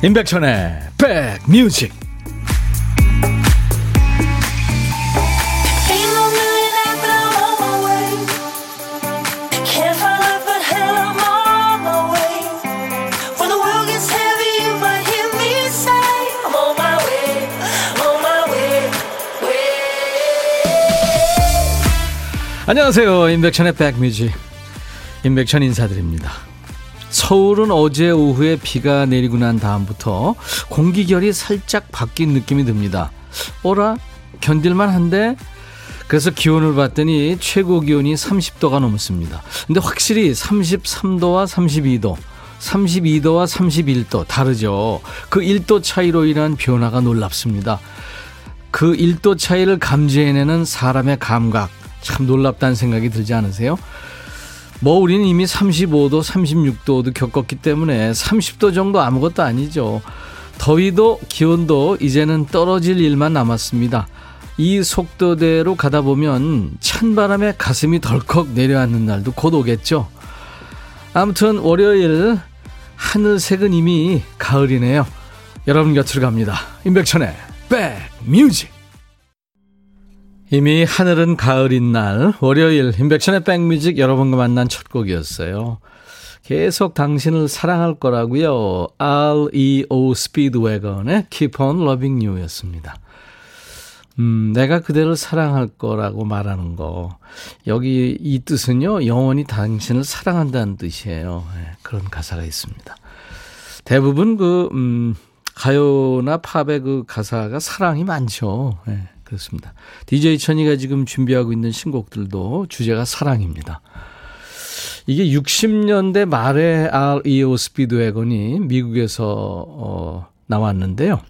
임백천의 백뮤직. 안녕하세요. 임백천의 백뮤직. 임백천 인사드립니다 서울은 어제 오후에 비가 내리고 난 다음부터 공기결이 살짝 바뀐 느낌이 듭니다. 어라? 견딜만 한데? 그래서 기온을 봤더니 최고 기온이 30도가 넘었습니다. 근데 확실히 33도와 32도, 32도와 31도 다르죠. 그 1도 차이로 인한 변화가 놀랍습니다. 그 1도 차이를 감지해내는 사람의 감각, 참 놀랍다는 생각이 들지 않으세요? 뭐 우리는 이미 35도, 36도도 겪었기 때문에 30도 정도 아무것도 아니죠. 더위도 기온도 이제는 떨어질 일만 남았습니다. 이 속도대로 가다 보면 찬바람에 가슴이 덜컥 내려앉는 날도 곧 오겠죠. 아무튼 월요일 하늘색은 이미 가을이네요. 여러분 곁으로 갑니다. 임백천의 백뮤직 이미 하늘은 가을인 날 월요일 인백션의 백뮤직 여러분과 만난 첫 곡이었어요. 계속 당신을 사랑할 거라고요. REO 스피드웨건의 Keep on Loving You였습니다. 음, 내가 그대를 사랑할 거라고 말하는 거. 여기 이 뜻은요, 영원히 당신을 사랑한다는 뜻이에요. 네, 그런 가사가 있습니다. 대부분 그, 음, 가요나 팝의 그 가사가 사랑이 많죠. 네. 그렇습니다. DJ 천이가 지금 준비하고 있는 신곡들도 주제가 사랑입니다. 이게 60년대 말에 REO 스피드웨건이 미국에서 어, 나왔는데요.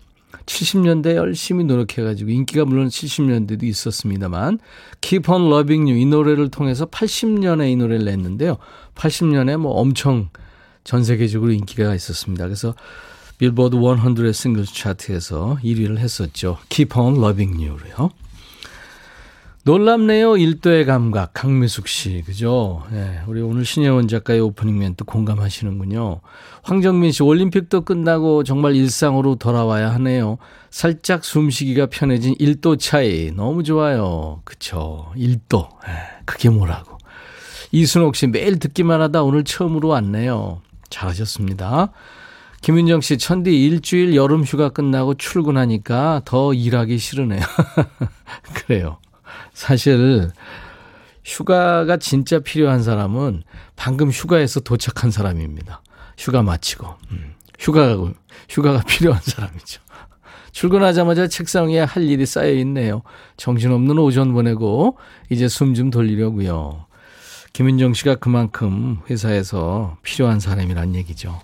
70년대 열심히 노력해가지고 인기가 물론 70년대도 있었습니다만 Keep on Loving You 이 노래를 통해서 80년에 이 노래를 냈는데요. 80년에 뭐 엄청 전 세계적으로 인기가 있었습니다. 그래서 빌보드 100 싱글 차트에서 1위를 했었죠. Keep on Loving You로요. 놀랍네요. 일도의 감각. 강미숙 씨. 그죠? 네, 우리 오늘 신혜원 작가의 오프닝 멘트 공감하시는군요. 황정민 씨. 올림픽도 끝나고 정말 일상으로 돌아와야 하네요. 살짝 숨쉬기가 편해진 1도 차이. 너무 좋아요. 그쵸. 1도. 네, 그게 뭐라고. 이순옥 씨. 매일 듣기만 하다 오늘 처음으로 왔네요. 잘하셨습니다. 김윤정 씨, 천디 일주일 여름 휴가 끝나고 출근하니까 더 일하기 싫으네요. 그래요. 사실, 휴가가 진짜 필요한 사람은 방금 휴가에서 도착한 사람입니다. 휴가 마치고. 음, 휴가가, 휴가가 필요한 사람이죠. 출근하자마자 책상 위에 할 일이 쌓여 있네요. 정신없는 오전 보내고, 이제 숨 좀 돌리려고요. 김윤정 씨가 그만큼 회사에서 필요한 사람이란 얘기죠.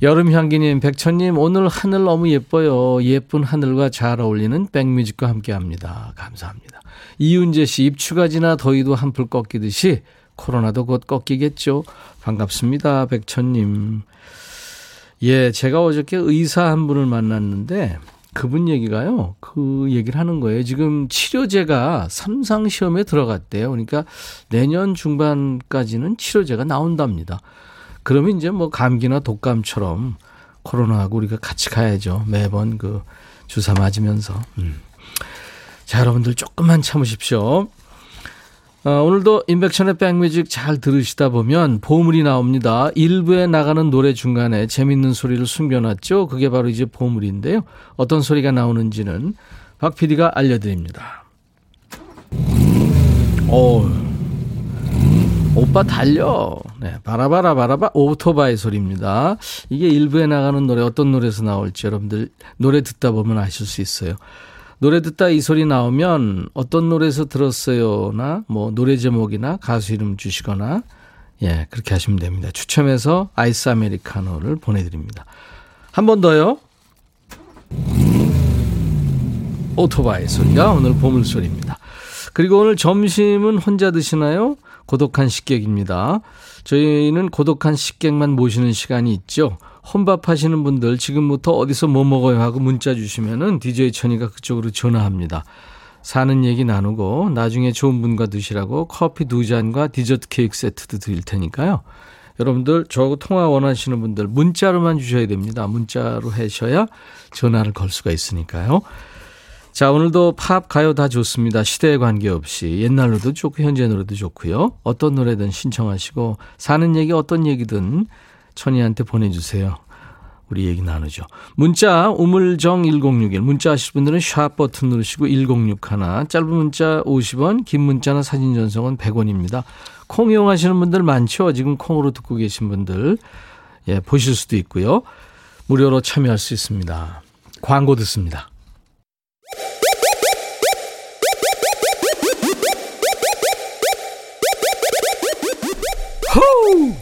여름향기님, 백천님, 오늘 하늘 너무 예뻐요. 예쁜 하늘과 잘 어울리는 백뮤직과 함께 합니다. 감사합니다. 이윤재 씨, 입추가 지나 더위도 한풀 꺾이듯이 코로나도 곧 꺾이겠죠. 반갑습니다. 백천님. 예, 제가 어저께 의사 한 분을 만났는데 그분 얘기가요. 그 얘기를 하는 거예요. 지금 치료제가 삼상 시험에 들어갔대요. 그러니까 내년 중반까지는 치료제가 나온답니다. 그러면 이제 뭐 감기나 독감처럼 코로나하고 우리가 같이 가야죠. 매번 그 주사 맞으면서. 음. 자, 여러분들 조금만 참으십시오. 어, 오늘도 인백션의 백뮤직 잘 들으시다 보면 보물이 나옵니다. 일부에 나가는 노래 중간에 재밌는 소리를 숨겨놨죠. 그게 바로 이제 보물인데요. 어떤 소리가 나오는지는 박 PD가 알려드립니다. 오, 오빠 달려. 네, 바라바라 바라바 오토바이 소리입니다. 이게 일부에 나가는 노래 어떤 노래에서 나올지 여러분들 노래 듣다 보면 아실 수 있어요. 노래 듣다 이 소리 나오면 어떤 노래에서 들었어요나 뭐 노래 제목이나 가수 이름 주시거나 예, 그렇게 하시면 됩니다. 추첨해서 아이스 아메리카노를 보내 드립니다. 한 번 더요. 오토바이 소리가 오늘 보물 소리입니다. 그리고 오늘 점심은 혼자 드시나요? 고독한 식객입니다. 저희는 고독한 식객만 모시는 시간이 있죠. 혼밥 하시는 분들 지금부터 어디서 뭐 먹어요 하고 문자 주시면은 DJ 천이가 그쪽으로 전화합니다. 사는 얘기 나누고 나중에 좋은 분과 드시라고 커피 두 잔과 디저트 케이크 세트도 드릴 테니까요. 여러분들 저하고 통화 원하시는 분들 문자로만 주셔야 됩니다. 문자로 하셔야 전화를 걸 수가 있으니까요. 자, 오늘도 팝, 가요 다 좋습니다. 시대에 관계없이. 옛날 노래도 좋고, 현재 노래도 좋고요. 어떤 노래든 신청하시고, 사는 얘기 어떤 얘기든 천이한테 보내주세요. 우리 얘기 나누죠. 문자 우물정 1061 문자 하실 분들은 샵 버튼 누르시고 1061 짧은 문자 50원 긴 문자나 사진 전송은 100원입니다. 콩 이용하시는 분들 많죠. 지금 콩으로 듣고 계신 분들 예, 보실 수도 있고요. 무료로 참여할 수 있습니다. 광고 듣습니다. 호우!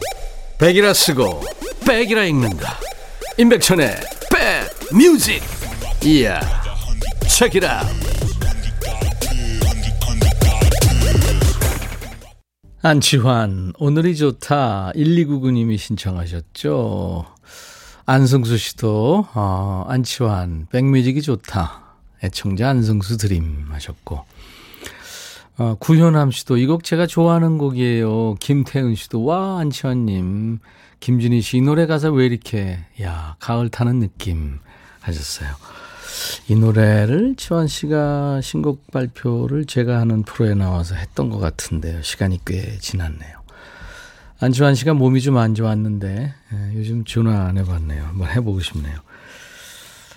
백이라 쓰고 백이라 읽는다. 임백천의 백 뮤직. 이야 책이라 안치환 오늘이 좋다. 1299님이 신청하셨죠? 안성수 씨도 어, 안치환 백뮤직이 좋다. 애청자 안성수 드림 하셨고 어, 구현함 씨도 이 곡 제가 좋아하는 곡이에요 김태은 씨도 와 안치환님 김준희 씨, 이 노래 가사 왜 이렇게, 야, 가을 타는 느낌 하셨어요. 이 노래를 치환 씨가 신곡 발표를 제가 하는 프로에 나와서 했던 것 같은데요. 시간이 꽤 지났네요. 안치환 씨가 몸이 좀 안 좋았는데, 예, 요즘 전화 안 해봤네요. 한번 해보고 싶네요.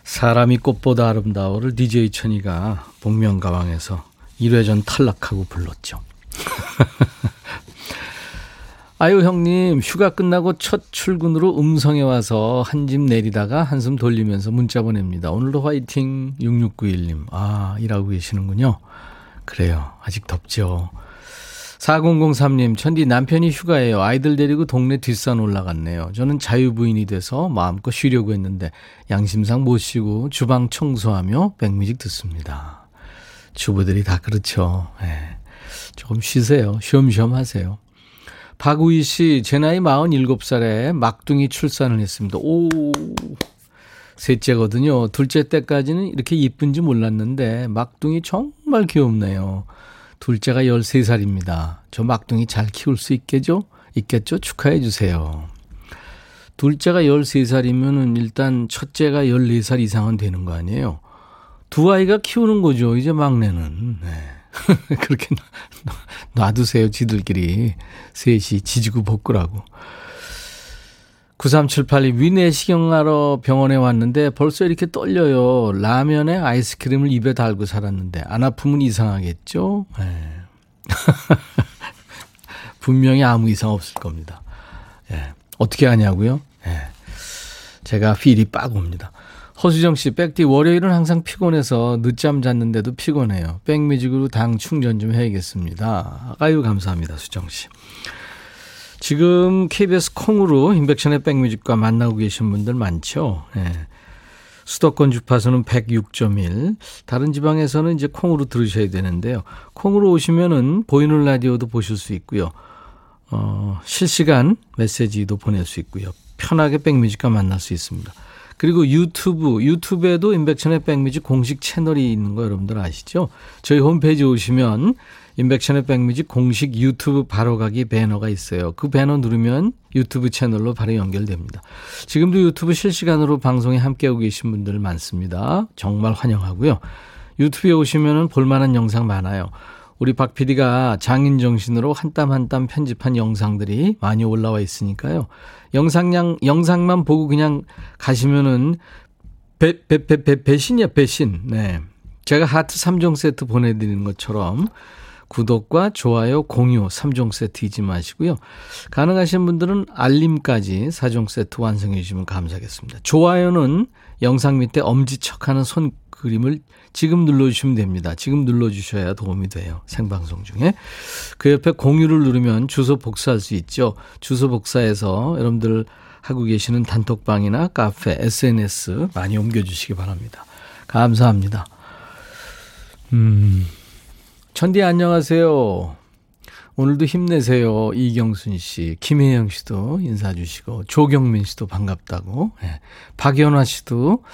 사람이 꽃보다 아름다워를 DJ 천이가 복면가왕에서 1회전 탈락하고 불렀죠. 아유, 형님, 휴가 끝나고 첫 출근으로 음성에 와서 한 집 내리다가 한숨 돌리면서 문자 보냅니다. 오늘도 화이팅, 6691님. 아, 일하고 계시는군요. 그래요. 아직 덥죠. 4003님, 천디 남편이 휴가예요. 아이들 데리고 동네 뒷산 올라갔네요. 저는 자유부인이 돼서 마음껏 쉬려고 했는데 양심상 못 쉬고 주방 청소하며 백뮤직 듣습니다. 주부들이 다 그렇죠. 네. 조금 쉬세요. 쉬엄쉬엄 하세요. 박우희 씨, 제 나이 47살에 막둥이 출산을 했습니다. 오, 셋째거든요. 둘째 때까지는 이렇게 이쁜지 몰랐는데, 막둥이 정말 귀엽네요. 둘째가 13살입니다. 저 막둥이 잘 키울 수 있겠죠? 있겠죠? 축하해 주세요. 둘째가 13살이면은 일단 첫째가 14살 이상은 되는 거 아니에요? 두 아이가 키우는 거죠, 이제 막내는. 네. 그렇게 놔두세요, 지들끼리. 셋이 지지고 볶으라고. 9378님, 위내시경하러 병원에 왔는데 벌써 이렇게 떨려요. 라면에 아이스크림을 입에 달고 살았는데 안 아프면 이상하겠죠? 네. 분명히 아무 이상 없을 겁니다. 예. 어떻게 하냐고요? 예. 제가 필이 빡 옵니다. 허수정 씨, 백디 월요일은 항상 피곤해서 늦잠 잤는데도 피곤해요. 백뮤직으로 당 충전 좀 해야겠습니다. 아유 감사합니다, 수정 씨. 지금 KBS 콩으로 인백션의 백뮤직과 만나고 계신 분들 많죠. 네. 수도권 주파수는 106.1. 다른 지방에서는 이제 콩으로 들으셔야 되는데요. 콩으로 오시면은 보이는 라디오도 보실 수 있고요. 어, 실시간 메시지도 보낼 수 있고요. 편하게 백뮤직과 만날 수 있습니다. 그리고 유튜브, 유튜브에도 인백천의 백뮤직 공식 채널이 있는 거 여러분들 아시죠? 저희 홈페이지 오시면 인백천의 백뮤직 공식 유튜브 바로 가기 배너가 있어요. 그 배너 누르면 유튜브 채널로 바로 연결됩니다. 지금도 유튜브 실시간으로 방송에 함께하고 계신 분들 많습니다. 정말 환영하고요. 유튜브에 오시면 볼만한 영상 많아요. 우리 박 PD가 장인 정신으로 한 땀 한 땀 편집한 영상들이 많이 올라와 있으니까요. 영상량, 영상만 보고 그냥 가시면은 배, 배, 배, 배, 배신이야, 배신. 네. 제가 하트 3종 세트 보내드리는 것처럼 구독과 좋아요, 공유 3종 세트 잊지 마시고요. 가능하신 분들은 알림까지 4종 세트 완성해 주시면 감사하겠습니다. 좋아요는 영상 밑에 엄지척하는 손 그림을 지금 눌러주시면 됩니다. 지금 눌러주셔야 도움이 돼요. 생방송 중에. 그 옆에 공유를 누르면 주소 복사할 수 있죠. 주소 복사해서 여러분들 하고 계시는 단톡방이나 카페, SNS 많이 옮겨주시기 바랍니다. 감사합니다. 음, 천디 안녕하세요. 오늘도 힘내세요. 이경순 씨, 김혜영 씨도 인사 주시고, 조경민 씨도 반갑다고, 네. 박연화 씨도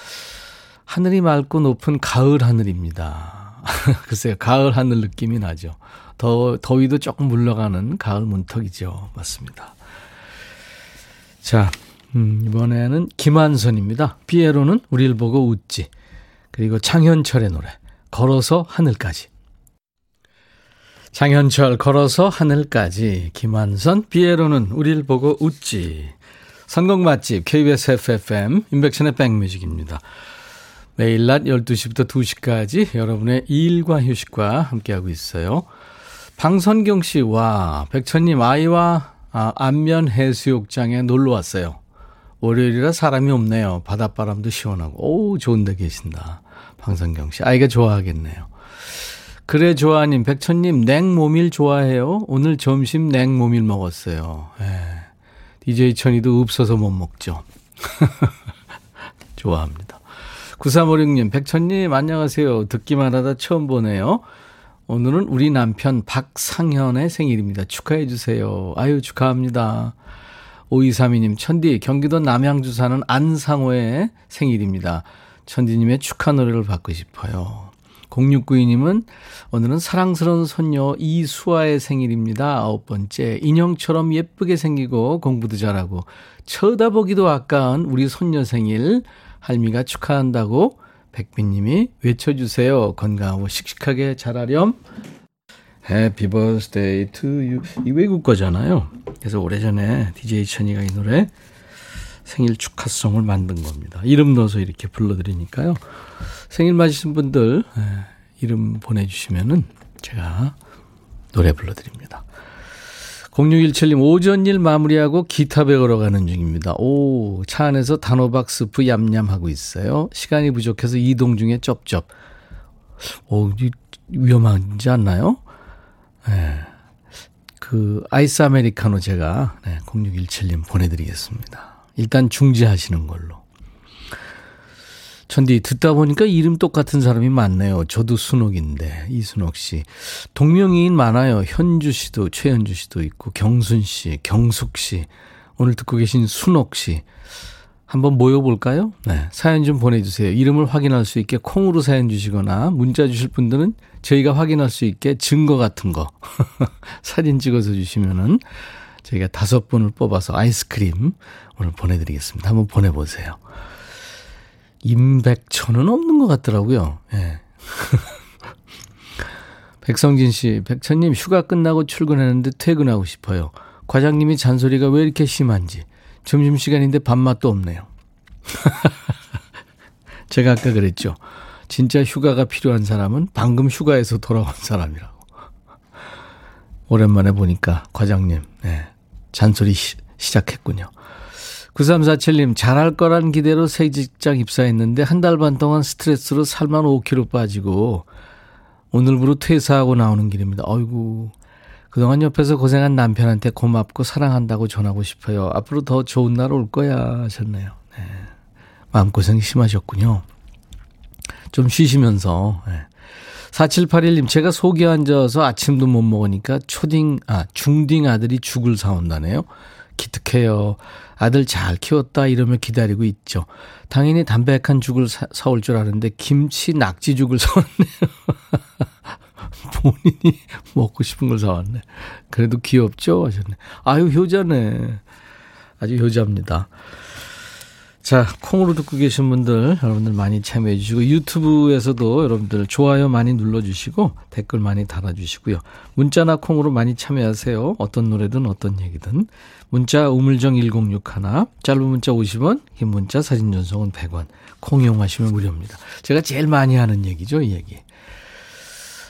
하늘이 맑고 높은 가을 하늘입니다. 글쎄요, 가을 하늘 느낌이 나죠. 더, 더위도 조금 물러가는 가을 문턱이죠. 맞습니다. 자, 음, 이번에는 김한선입니다. 피에로는 우릴 보고 웃지. 그리고 장현철의 노래, 걸어서 하늘까지. 장현철, 걸어서 하늘까지. 김한선, 피에로는 우릴 보고 웃지. 선곡 맛집, KBS FFM, 인백션의 백뮤직입니다. 매일 낮 12시부터 2시까지 여러분의 일과 휴식과 함께하고 있어요. 방선경 씨, 와, 백천님, 아이와 아, 안면 해수욕장에 놀러 왔어요. 월요일이라 사람이 없네요. 바닷바람도 시원하고. 오, 좋은 데 계신다. 방선경 씨. 아이가 좋아하겠네요. 그래, 조아님, 백천님, 냉모밀 좋아해요? 오늘 점심 냉모밀 먹었어요. 예. DJ 천이도 없어서 못 먹죠. 좋아합니다. 9356님, 백천님, 안녕하세요. 듣기만 하다 처음 보네요. 오늘은 우리 남편 박상현의 생일입니다. 축하해 주세요. 아유, 축하합니다. 5232님, 천디, 경기도 남양주 사는 안상호의 생일입니다. 천디님의 축하 노래를 받고 싶어요. 0692님은 오늘은 사랑스러운 손녀 이수아의 생일입니다. 아홉 번째. 인형처럼 예쁘게 생기고 공부도 잘하고 쳐다보기도 아까운 우리 손녀 생일 할미가 축하한다고 백빈님이 외쳐주세요. 건강하고 씩씩하게 자라렴. Happy birthday to you. 이 외국 거잖아요. 그래서 오래전에 DJ 천이가 이 노래 생일 축하송을 만든 겁니다. 이름 넣어서 이렇게 불러드리니까요. 생일 맞으신 분들 예, 이름 보내주시면은 제가 노래 불러드립니다. 0617님, 오전 일 마무리하고 기타 배우러 가는 중입니다. 오, 차 안에서 단호박 스프 얌얌하고 있어요. 시간이 부족해서 이동 중에 쩝쩝. 오, 위험하지 않나요? 네. 그, 아이스 아메리카노 제가, 네, 0617님 보내 드리겠습니다. 일단 중지하시는 걸로. 천디 듣다 보니까 이름 똑같은 사람이 많네요. 저도 순옥인데 이순옥 씨. 동명이인 많아요. 현주 씨도 최현주 씨도 있고 경순 씨, 경숙 씨. 오늘 듣고 계신 순옥 씨. 한번 모여볼까요? 네. 사연 좀 보내주세요. 이름을 확인할 수 있게 콩으로 사연 주시거나 문자 주실 분들은 저희가 확인할 수 있게 증거 같은 거 사진 찍어서 주시면은 저희가 다섯 분을 뽑아서 아이스크림 오늘 보내드리겠습니다. 한번 보내보세요. 임백천은 없는 것 같더라고요. 예. 백성진 씨, 백천님 휴가 끝나고 출근했는데 퇴근하고 싶어요. 과장님이 잔소리가 왜 이렇게 심한지. 점심시간인데 밥맛도 없네요. 제가 아까 그랬죠. 진짜 휴가가 필요한 사람은 방금 휴가에서 돌아온 사람이라고. 오랜만에 보니까 과장님, 네, 잔소리 시, 시작했군요. 9347님, 잘할 거란 기대로 새 직장 입사했는데 한 달 반 동안 스트레스로 살만 5kg 빠지고 오늘부로 퇴사하고 나오는 길입니다. 어이구. 그동안 옆에서 고생한 남편한테 고맙고 사랑한다고 전하고 싶어요. 앞으로 더 좋은 날 올 거야 하셨네요. 네. 마음고생이 심하셨군요. 좀 쉬시면서. 네. 4781님, 제가 속이 앉아서 아침도 못 먹으니까 초딩, 아, 중딩 아들이 죽을 사온다네요. 기특해요. 아들 잘 키웠다 이러며 기다리고 있죠. 당연히 담백한 죽을 사, 사올 줄 아는데 김치 낙지죽을 사왔네요. 본인이 먹고 싶은 걸 사왔네. 그래도 귀엽죠? 하셨네. 아유, 효자네. 아주 효자입니다. 자, 콩으로 듣고 계신 분들, 여러분들 많이 참여해 주시고, 유튜브에서도 여러분들 좋아요 많이 눌러 주시고, 댓글 많이 달아 주시고요. 문자나 콩으로 많이 참여하세요. 어떤 노래든 어떤 얘기든. 문자 우물정 1061, 짧은 문자 50원, 긴 문자 사진 전송은 100원. 콩 이용하시면 무료입니다. 제가 제일 많이 하는 얘기죠, 이 얘기.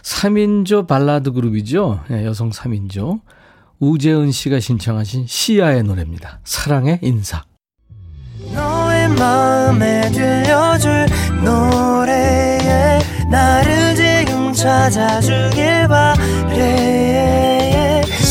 3인조 발라드 그룹이죠. 네, 여성 3인조. 우재은 씨가 신청하신 시아의 노래입니다. 사랑의 인사. 너의 마음에 들려줄 노래에 나를 지금 찾아주길 바래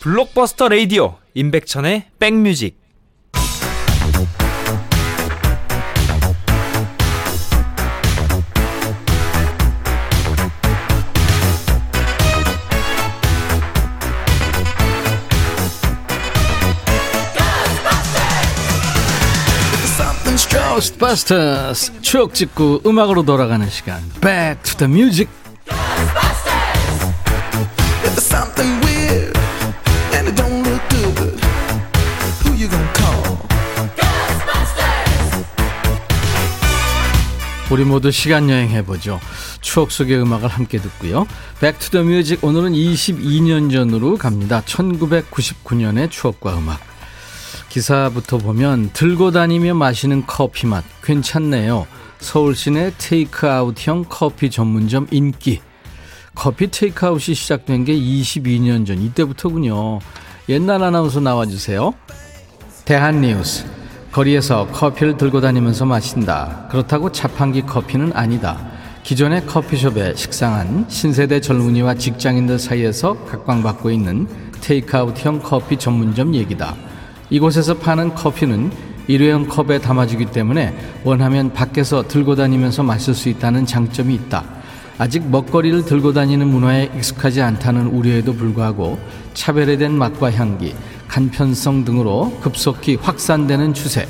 블록버스터 레이디오 임백천의 백뮤직. Ghostbusters. 추억 찍고 음악으로 돌아가는 시간. Back to the Music 우리 모두 시간 여행 해보죠. 추억 속의 음악을 함께 듣고요. Back to the Music 오늘은 22년 전으로 갑니다. 1999년의 추억과 음악. 기사부터 보면 들고 다니며 마시는 커피 맛 괜찮네요. 서울 시내 테이크아웃형 커피 전문점 인기. 커피 테이크아웃이 시작된 게 22년 전 이때부터군요. 옛날 아나운서 나와주세요. 대한뉴스. 거리에서 커피를 들고 다니면서 마신다. 그렇다고 자판기 커피는 아니다. 기존의 커피숍에 식상한 신세대 젊은이와 직장인들 사이에서 각광받고 있는 테이크아웃형 커피 전문점 얘기다. 이곳에서 파는 커피는 일회용 컵에 담아주기 때문에 원하면 밖에서 들고 다니면서 마실 수 있다는 장점이 있다. 아직 먹거리를 들고 다니는 문화에 익숙하지 않다는 우려에도 불구하고 차별화된 맛과 향기, 간편성 등으로 급속히 확산되는 추세.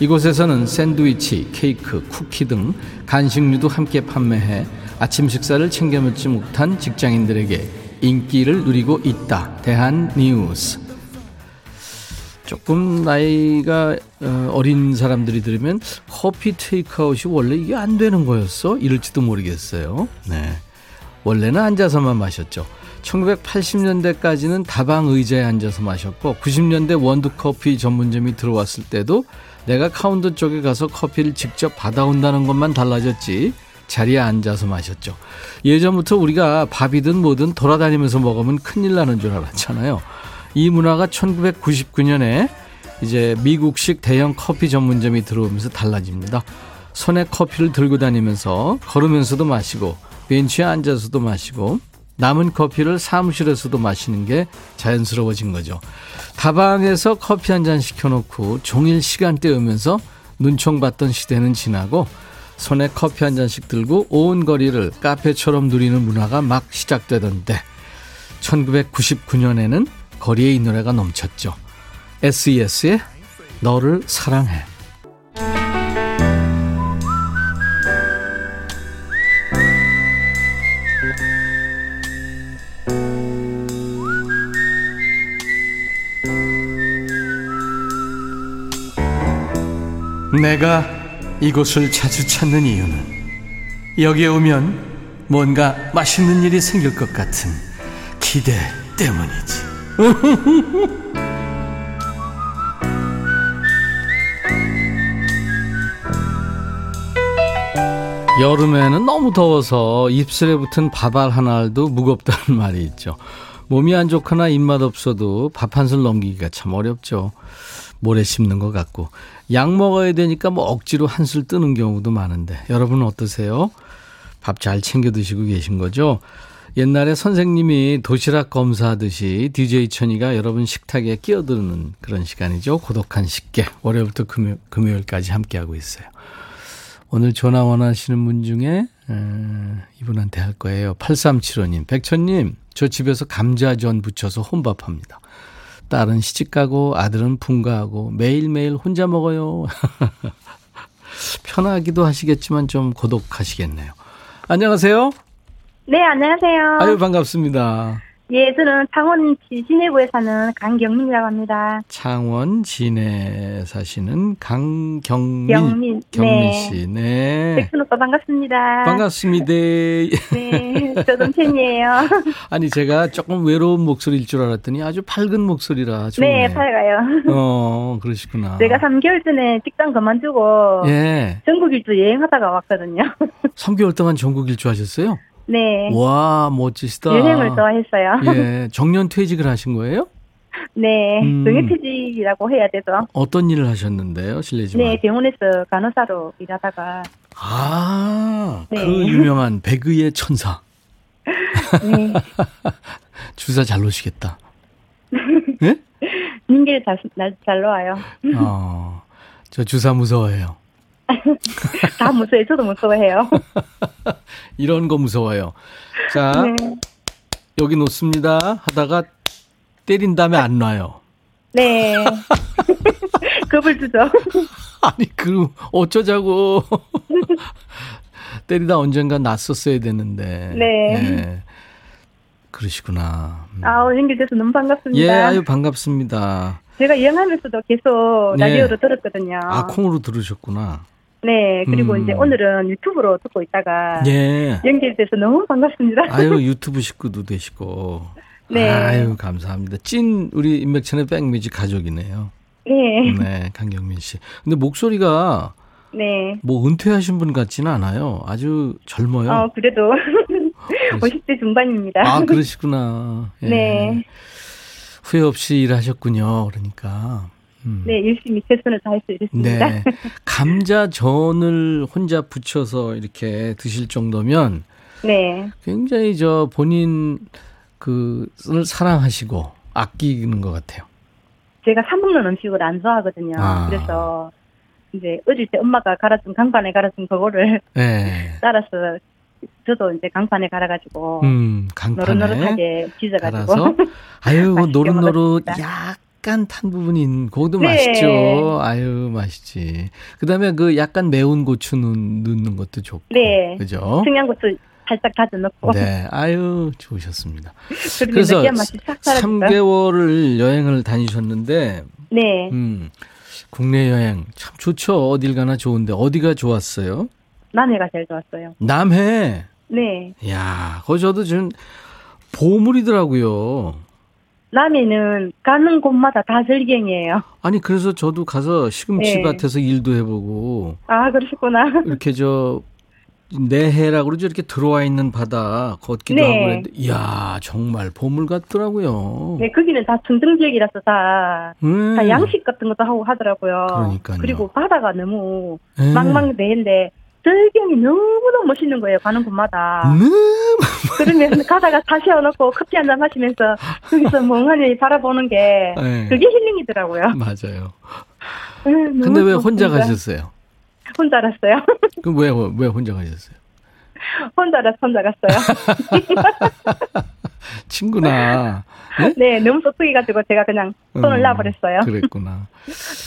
이곳에서는 샌드위치, 케이크, 쿠키 등 간식류도 함께 판매해 아침 식사를 챙겨 먹지 못한 직장인들에게 인기를 누리고 있다. 대한 뉴스. 조금 나이가 어, 어린 사람들이 들으면 커피 테이크아웃이 원래 이게 안 되는 거였어? 이럴지도 모르겠어요. 네. 원래는 앉아서만 마셨죠. 1980년대까지는 다방 의자에 앉아서 마셨고 90년대 원두커피 전문점이 들어왔을 때도 내가 카운터 쪽에 가서 커피를 직접 받아온다는 것만 달라졌지 자리에 앉아서 마셨죠. 예전부터 우리가 밥이든 뭐든 돌아다니면서 먹으면 큰일 나는 줄 알았잖아요. 이 문화가 1999년에 이제 미국식 대형 커피 전문점이 들어오면서 달라집니다. 손에 커피를 들고 다니면서 걸으면서도 마시고 벤치에 앉아서도 마시고 남은 커피를 사무실에서도 마시는 게 자연스러워진 거죠. 다방에서 커피 한 잔 시켜놓고 종일 시간대 오면서 눈총 받던 시대는 지나고 손에 커피 한 잔씩 들고 온 거리를 카페처럼 누리는 문화가 막 시작되던데 1999년에는 거리에 이 노래가 넘쳤죠. SES의 너를 사랑해. 내가 이곳을 자주 찾는 이유는 여기에 오면 뭔가 맛있는 일이 생길 것 같은 기대 때문이지. 여름에는 너무 더워서 입술에 붙은 밥알 하나도 무겁다는 말이 있죠. 몸이 안 좋거나 입맛 없어도 밥 한 술 넘기기가 참 어렵죠. 모래 씹는 것 같고. 약 먹어야 되니까 뭐 억지로 한술 뜨는 경우도 많은데. 여러분은 어떠세요? 밥 잘 챙겨 드시고 계신 거죠? 옛날에 선생님이 도시락 검사하듯이 DJ 천이가 여러분 식탁에 끼어드는 그런 시간이죠. 고독한 식객. 월요일부터 금요, 금요일까지 함께하고 있어요. 오늘 전화 원하시는 분 중에 에, 이분한테 할 거예요. 8375님. 백천님, 저 집에서 감자전 부쳐서 혼밥합니다. 딸은 시집가고 아들은 분가하고 매일매일 혼자 먹어요. 편하기도 하시겠지만 좀 고독하시겠네요. 안녕하세요. 네, 안녕하세요. 아유, 반갑습니다. 예, 저는 창원 시내구에 사는 강경민이라고 합니다. 창원 진해 사시는 강경민 경민, 경민 네. 씨. 네. 백순 오빠 반갑습니다. 반갑습니다. 네, 저도 팬이에요. 아니 제가 조금 외로운 목소리일 줄 알았더니 아주 밝은 목소리라 좋네요. 네, 밝아요. 어, 그러시구나. 제가 3개월 전에 직장 그만두고 예. 전국 일주 여행하다가 왔거든요. 3개월 동안 전국 일주 하셨어요? 네, 와, 멋지시다. 여행을 좋아했어요. 예. 정년 퇴직을 하신 거예요? 네, 음. 정해퇴직이라고 해야 되죠. 어떤 일을 하셨는데요? 실례지만. 네, 병원에서 간호사로 일하다가 아, 네. 그 유명한 배그의 천사. 네, 주사 잘 놓으시겠다. 예? 닌길 잘, 날- 잘 나와요. 어, 저 주사 무서워해요. 다 무서워요. 저도 무서워해요. 이런 거 무서워요. 자, 네. 여기 놓습니다. 하다가 때린 다음에 안 놔요. 네. 겁을 주죠. 아니, 그, 어쩌자고. 때리다 언젠가 놨었어야 되는데. 네. 그러시구나. 음. 아, 연결돼서 너무 반갑습니다. 예, 아유, 반갑습니다. 제가 여행하면서도 계속 네. 라디오로 들었거든요. 아, 콩으로 들으셨구나. 네, 그리고 음. 이제 오늘은 유튜브로 듣고 있다가 예. 연결돼서 너무 반갑습니다. 아유, 유튜브 식구도 되시고. 네. 아유, 감사합니다. 찐 우리 인맥천의 백뮤직 가족이네요. 네, 네, 강경민 씨. 근데 목소리가 네. 뭐 은퇴하신 분 같지는 않아요. 아주 젊어요. 어, 그래도 50대 중반입니다. 아, 그러시구나. 예. 네. 후회 없이 일하셨군요. 그러니까. 음. 네, 열심히 최선을 다해서 일했습니다. 네. 감자전을 혼자 부쳐서 이렇게 드실 정도면 네. 굉장히 저 본인 그을 사랑하시고 아끼는 것 같아요. 제가 사먹는 음식을 안 좋아하거든요. 아. 그래서 이제 어릴 때 엄마가 갈아준 강판에 갈아준 그거를 네. 따라서 저도 이제 강판에 갈아가지고 음, 강판에 노릇노릇하게 찢어가지고 갈아서 아유, 노릇노릇 먹었습니다. 약 간 탄 부분이 있는 그것도 네. 맛있죠. 아유, 맛있지. 그다음에 그 약간 매운 고추 넣, 넣는 것도 좋고. 네. 그죠? 청양고추 살짝 다져 넣고 네. 아유, 좋으셨습니다. 그래서 느끼한 맛이 싹 사라졌어요. 3개월을 여행을 다니셨는데 네, 음. 국내 여행 참 좋죠. 어딜 가나 좋은데 어디가 좋았어요? 남해가 제일 좋았어요. 남해. 네, 야, 거기 저도 지금 보물이더라고요. 남해는 가는 곳마다 다 절경이에요. 아니 그래서 저도 가서 시금치 네. 밭에서 일도 해보고 아 그러시구나. 이렇게 저 내해라고 그러죠 이렇게 들어와 있는 바다 걷기도 네. 하고 그랬는데 이야 정말 보물 같더라고요. 네, 거기는 다 청정 지역이라서 다, 음. 다 양식 같은 것도 하고 하더라고요. 그러니까요. 그리고 바다가 너무 네. 망망대해인데 절경이 너무너무 멋있는 거예요. 가는 곳마다. 음. 그러면 가다가 다 세워놓고 커피 한 잔 마시면서 거기서 멍하니 바라보는 게 네. 그게 힐링이더라고요. 맞아요. 음, 너무 근데 왜 혼자. 가셨어요? 혼자 알았어요. 그럼 왜, 왜 혼자 가셨어요? 혼자 알아서 혼자 갔어요. 친구나. 네? 네, 너무 섭섭해가지고 제가 그냥 손을 음, 놔버렸어요. 그랬구나.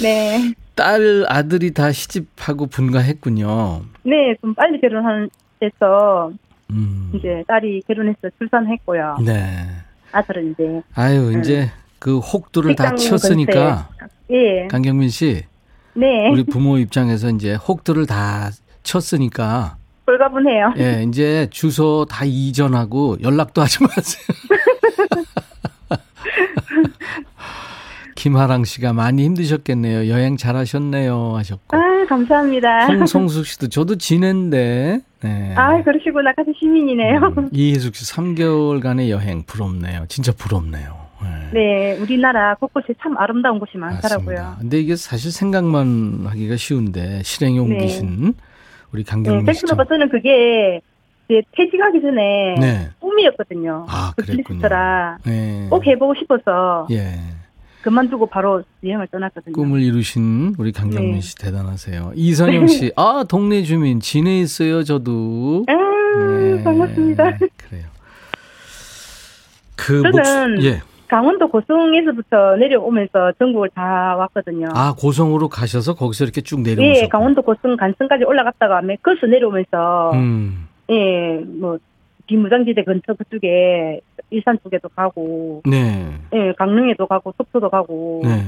네. 딸, 아들이 다 시집하고 분가했군요. 네, 좀 빨리 결혼한 데서 음. 이제 딸이 결혼해서 출산했고요. 네. 아들은 이제 아유, 이제 그 혹두를 다 음. 치웠으니까, 예, 강경민 씨, 네, 우리 부모 입장에서 이제 혹두를 다 쳤으니까, 홀가분해요. 예, 이제 주소 다 이전하고 연락도 하지 마세요. 김하랑 씨가 많이 힘드셨겠네요. 여행 잘하셨네요. 하셨고. 아, 감사합니다. 홍성숙 씨도 저도 지낸데, 네. 아, 그러시구나. 같은 시민이네요. 음, 이혜숙 씨 3개월간의 여행 부럽네요. 진짜 부럽네요. 네. 네, 우리나라 곳곳에 참 아름다운 곳이 많더라고요. 맞습니다. 근데 이게 사실 생각만 하기가 쉬운데 실행에 옮기신 우리 네, 강경민 씨. 참- 백수로가 저는 그게 이제 퇴직하기 전에 네. 꿈이었거든요. 아, 그 그랬군요. 네. 꼭 해보고 싶어서 예. 그만두고 바로 여행을 떠났거든요. 꿈을 이루신 우리 강경민 네. 씨 대단하세요. 이선영 씨, 아 동네 주민 진해 있어요. 저도. 아, 네, 반갑습니다. 그래요. 그 저는 목, 예. 강원도 고성에서부터 내려오면서 전국을 다 왔거든요. 아 고성으로 가셔서 거기서 이렇게 쭉 내려오셨고. 예, 강원도 고성 간선까지 올라갔다가 맥커스 내려오면서 음, 예, 뭐 비무장지대 근처 그쪽에 일산 쪽에도 가고 네, 예, 강릉에도 가고 속초도 가고 네.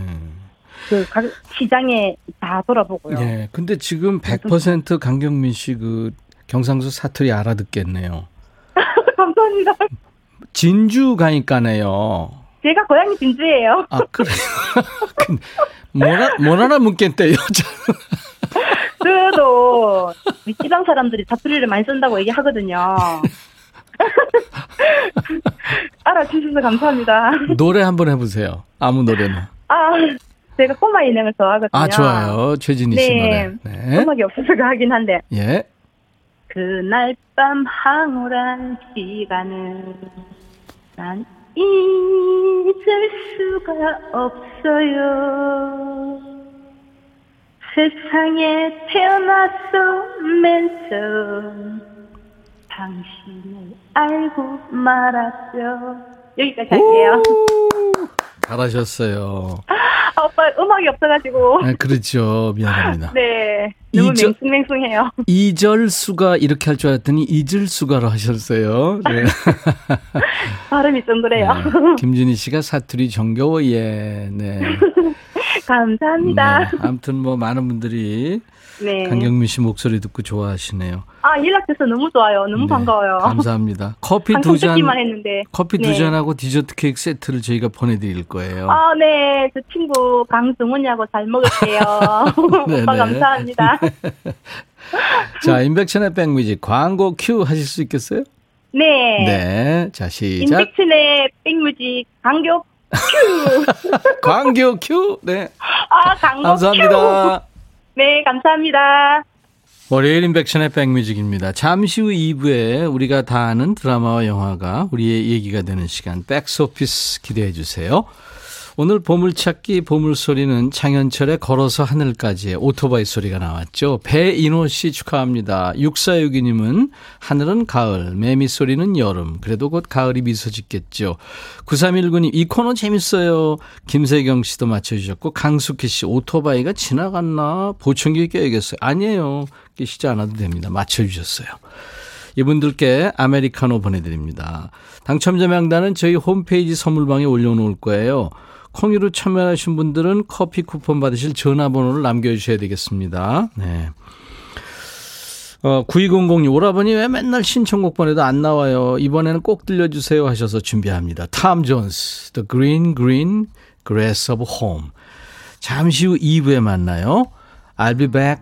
그 각 시장에 다 돌아보고요. 예. 근데 지금 100% 강경민 씨 그 경상도 사투리 알아듣겠네요. 감사합니다. 진주 가니까네요. 제가 고향이 진주예요. 아 그래요. 근- 뭐라 뭐라나 묻겠대요. 저도 윗지방 사람들이 사투리를 많이 쓴다고 얘기하거든요. 알아주셔서 감사합니다. 노래 한번 해보세요. 아무 노래나. 아, 제가 꼬마 인형을 좋아하거든요. 아 좋아요. 최진희 씨 네. 노래. 네. 음악이 없어서 하긴 한데. 예. 그날 밤 황홀한 시간을 난 잊을 수가 없어요. 세상에 태어났으면서 당신을 알고 말았죠. 여기까지 할게요. 잘하셨어요. 아, 오빠 음악이 없어가지고. 네, 그렇죠. 미안합니다. 네. 너무 이저- 맹숭맹숭해요. 이절수가 이렇게 할 줄 알았더니 잊을수가로 하셨어요. 네. 발음이 좀 그래요. 네. 김준희 씨가 사투리 정겨워 예. 네. 감사합니다. 네. 아무튼 뭐 많은 분들이 네. 강경민 씨 목소리 듣고 좋아하시네요. 아, 연락돼서 너무 좋아요. 너무 네, 반가워요. 감사합니다. 커피 두 잔, 듣기만 했는데. 커피 두 네. 잔하고 디저트 케이크 세트를 저희가 보내드릴 거예요. 아, 네. 저 친구 강승훈이하고 잘 먹을게요. 오빠 감사합니다. 자, 임백천의 백뮤직 광고 큐 하실 수 있겠어요? 네. 네. 자, 시작. 임백천의 백뮤직 광고 큐. 광고 큐. 네. 아, 큐. 감사합니다. 네, 감사합니다. 월요일 임백천의 백뮤직입니다. 잠시 후 2부에 우리가 다 아는 드라마와 영화가 우리의 얘기가 되는 시간 백스오피스 기대해 주세요. 오늘 보물찾기 보물소리는 장현철의 걸어서 하늘까지의 오토바이 소리가 나왔죠. 배인호 씨 축하합니다. 6462님은 하늘은 가을, 매미 소리는 여름. 그래도 곧 가을이 미소 짓겠죠. 9319님 이 코너 재밌어요. 김세경 씨도 맞춰주셨고 강숙희 씨 오토바이가 지나갔나 보청기 껴야겠어요. 아니에요. 끼시지 않아도 됩니다. 맞춰주셨어요. 이분들께 아메리카노 보내드립니다. 당첨자 명단은 저희 홈페이지 선물방에 올려놓을 거예요. 콩으로 참여하신 분들은 커피 쿠폰 받으실 전화번호를 남겨주셔야 되겠습니다. 네. 어, 9200님, 오라버니 왜 맨날 신청곡 보내도 안 나와요? 이번에는 꼭 들려주세요 하셔서 준비합니다. 탐 존스, The Green Green Grass of Home. 잠시 후 2부에 만나요. I'll be back.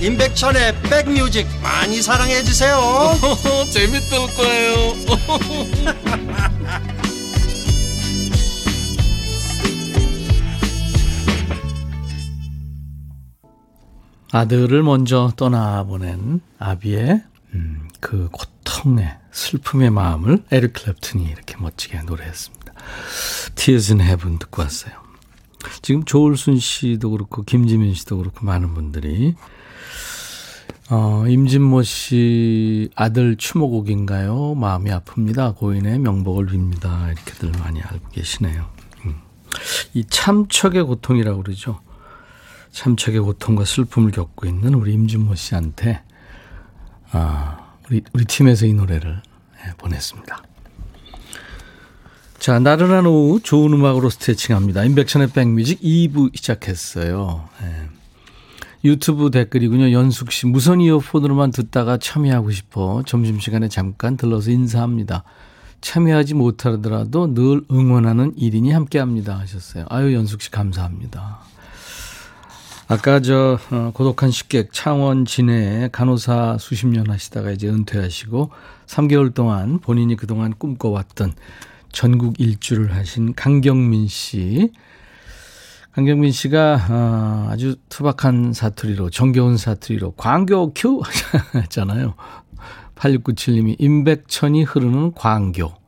임백천의 백뮤직 많이 사랑해 주세요 재밌을 거예요 아들을 먼저 떠나보낸 아비의 음, 그 고통의 슬픔의 마음을 에릭 클랩튼이 이렇게 멋지게 노래했습니다. Tears in Heaven 듣고 왔어요. 지금 조울순 씨도 그렇고 김지민 씨도 그렇고 많은 분들이 어, 임진모 씨 아들 추모곡인가요? 마음이 아픕니다. 고인의 명복을 빕니다. 이렇게들 많이 알고 계시네요. 음. 이 참척의 고통이라고 그러죠. 참척의 고통과 슬픔을 겪고 있는 우리 임진모 씨한테 아, 우리 우리 팀에서 이 노래를 예, 보냈습니다. 자, 나른한 오후 좋은 음악으로 스트레칭합니다. 인백천의 백뮤직 2부 시작했어요. 예. 유튜브 댓글이군요. 연숙 씨, 무선 이어폰으로만 듣다가 참여하고 싶어 점심시간에 잠깐 들러서 인사합니다. 참여하지 못하더라도 늘 응원하는 1인이 함께 합니다. 하셨어요. 아유, 연숙 씨 감사합니다. 아까 저 어, 고독한 식객 창원 진해에 간호사 수십 년 하시다가 이제 은퇴하시고 3개월 동안 본인이 그동안 꿈꿔왔던 전국 일주를 하신 강경민 씨. 강경민 씨가 어, 아주 투박한 사투리로 정겨운 사투리로 광교 큐 했잖아요. 8697님이 임백천이 흐르는 광교.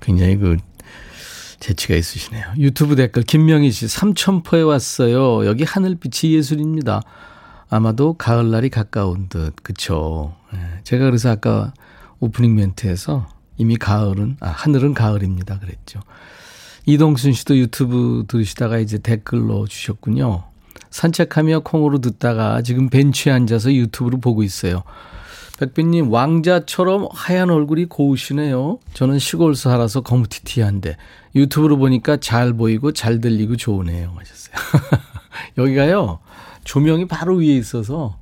굉장히 그 재치가 있으시네요. 유튜브 댓글 김명희 씨 삼천포에 왔어요. 여기 하늘빛이 예술입니다. 아마도 가을날이 가까운 듯 그쵸. 예, 제가 그래서 아까 오프닝 멘트에서 이미 가을은 아 하늘은 가을입니다 그랬죠. 이동순 씨도 유튜브 들으시다가 이제 댓글로 주셨군요. 산책하며 콩으로 듣다가 지금 벤치에 앉아서 유튜브를 보고 있어요. 백빈님, 왕자처럼 하얀 얼굴이 고우시네요. 저는 시골 살아서 거무티티한데 유튜브로 보니까 잘 보이고 잘 들리고 좋으네요. 하셨어요. 여기가요, 조명이 바로 위에 있어서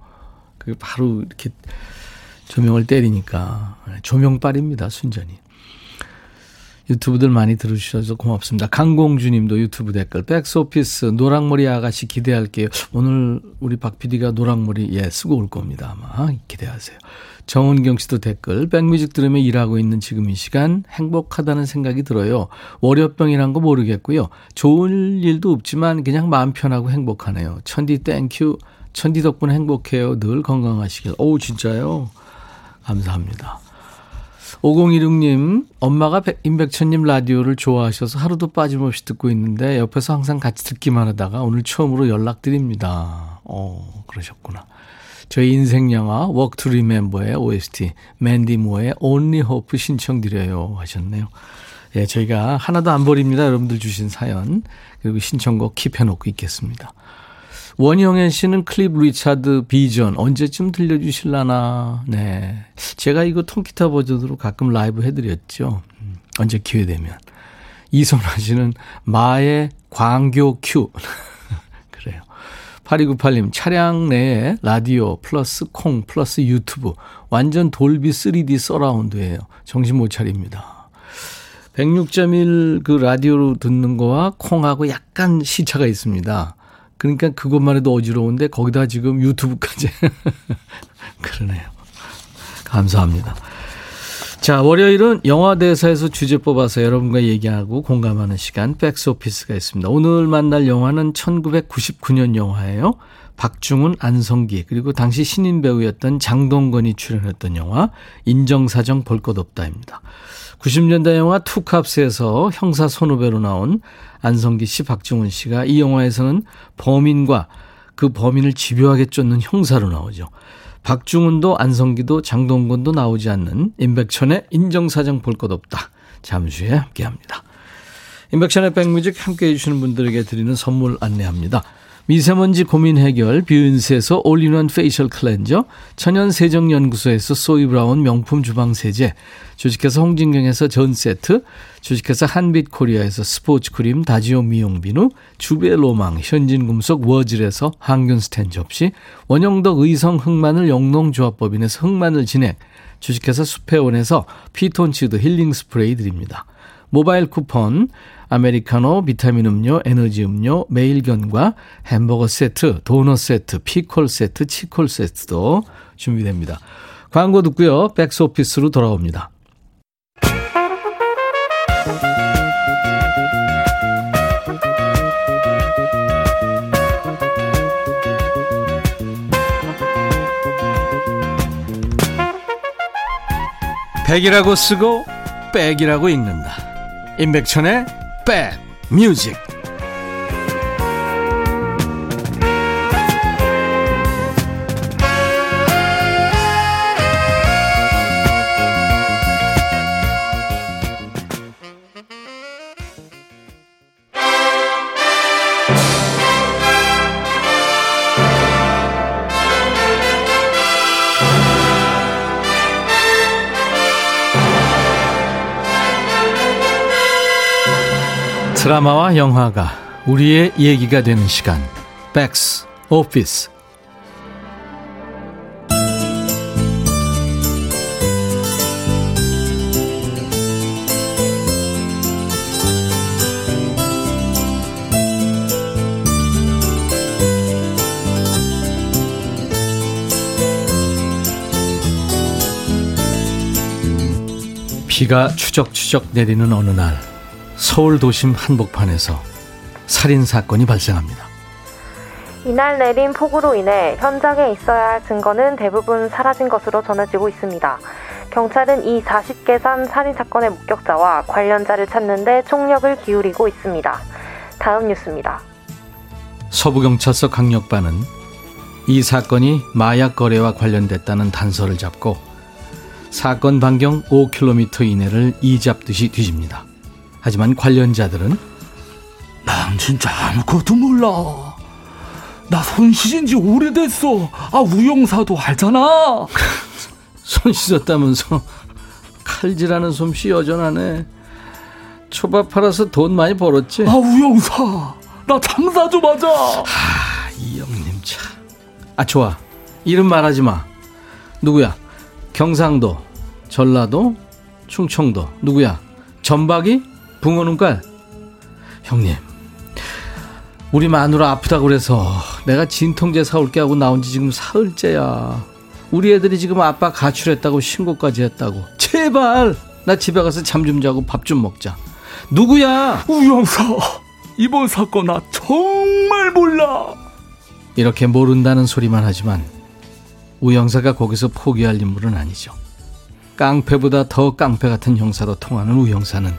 그 바로 이렇게 조명을 때리니까 조명빨입니다, 순전히. 유튜브들 많이 들어주셔서 고맙습니다. 강공주님도 유튜브 댓글 백스오피스 노랑머리 아가씨 기대할게요. 오늘 우리 박 PD가 노랑머리 예 쓰고 올 겁니다. 아마 기대하세요. 정은경 씨도 댓글 백뮤직 들으며 일하고 있는 지금 이 시간 행복하다는 생각이 들어요. 월요병이란 거 모르겠고요. 좋은 일도 없지만 그냥 마음 편하고 행복하네요. 천디 thank you. 천디 덕분에 행복해요. 늘 건강하시길. 오 진짜요? 감사합니다. 5016님, 엄마가 임백천님 라디오를 좋아하셔서 하루도 빠짐없이 듣고 있는데 옆에서 항상 같이 듣기만 하다가 오늘 처음으로 연락드립니다. 어, 그러셨구나. 저희 인생 영화 Walk to Remember의 OST 맨디 무어의 Only Hope 신청드려요 하셨네요. 예, 저희가 하나도 안 버립니다. 여러분들 주신 사연 그리고 신청곡 keep해놓고 있겠습니다. 원영애 씨는 클리프 리차드 Visions 언제쯤 들려주실라나. 네. 제가 이거 통기타 버전으로 가끔 라이브 해드렸죠. 음, 언제 기회 되면. 이선화 씨는 마의 광고 큐. 그래요. 8298님, 차량 내에 라디오 플러스 콩 플러스 유튜브. 완전 돌비 3D surround예요. 정신 못 차립니다. 106.1 그 라디오로 듣는 거와 콩하고 약간 시차가 있습니다. 그러니까 그것만 해도 어지러운데 거기다 지금 유튜브까지. 그러네요. 감사합니다. 자, 월요일은 영화 대사에서 주제 뽑아서 여러분과 얘기하고 공감하는 시간 백스 오피스가 있습니다. 오늘 만날 영화는 1999년 영화예요. 박중훈, 안성기 그리고 당시 신인 배우였던 장동건이 출연했던 영화 인정사정 볼 것 없다입니다. 90년대 영화 투캅스에서 형사 선후배로 나온 안성기 씨, 박중훈 씨가 이 영화에서는 범인과 그 범인을 집요하게 쫓는 형사로 나오죠. 박중훈도 안성기도 장동건도 나오지 않는 임백천의 인정사정 볼 것 없다. 잠시 후에 함께합니다. 임백천의 백뮤직 함께해 주시는 분들에게 드리는 선물 안내합니다. 미세먼지 고민 해결 뷰인스에서 all-in-one facial cleanser 천연 세정 연구소에서 소이브라운 명품 주방 세제 주식회사 홍진경에서 전 세트 주식회사 한빛코리아에서 스포츠 크림 다지오 미용 비누 주베로망 현진금속 워즐에서 항균스텐 접시 원형덕 의성 흑마늘 영농조합법인에서 흑마늘 진액 주식회사 수페온에서 피톤치드 힐링 스프레이 드립니다. 모바일 쿠폰 아메리카노, 비타민 음료, 에너지 음료, 매일견과 햄버거 세트, 도넛 세트, 피콜 세트, 치콜 세트도 준비됩니다. 광고 듣고요. 백스 오피스로 돌아옵니다. 백이라고 쓰고 백이라고 읽는다. 임백천의 백 뮤직 드라마와 영화가 우리의 얘기가 되는 시간. 백스 오피스 비가 추적추적 내리는 어느 날 서울 도심 한복판에서 살인 사건이 발생합니다. 이날 내린 폭우로 인해 현장에 있어야 할 증거는 대부분 사라진 것으로 전해지고 있습니다. 경찰은 이 40개 산 살인 사건의 목격자와 관련자를 찾는데 총력을 기울이고 있습니다. 다음 뉴스입니다. 서부경찰서 강력반은 이 사건이 마약 거래와 관련됐다는 단서를 잡고 사건 반경 5km 이내를 이잡듯이 뒤집니다. 하지만 관련자들은 난 진짜 아무것도 몰라. 나 손실인 지 오래됐어. 아, 우영사도 알잖아. 손 씻었다면서 칼질하는 솜씨 여전하네. 초밥 팔아서 돈 많이 벌었지? 아 우영사 나 장사 좀 하자 아, 이영님 참. 아, 좋아. 이름 말하지 마. 누구야? 경상도, 전라도, 충청도. 누구야? 전박이? 붕어 눈깔? 형님. 우리 마누라 아프다고 그래서 내가 진통제 사올게 하고 나온 지 지금 사흘째야. 우리 애들이 지금 아빠 가출했다고 신고까지 했다고. 제발! 나 집에 가서 잠 좀 자고 밥 좀 먹자. 누구야? 우영사 이번 사건 나 정말 몰라 이렇게 모른다는 소리만 하지만 우영사가 거기서 포기할 인물은 아니죠. 깡패보다 더 깡패 같은 형사로 통하는 우영사는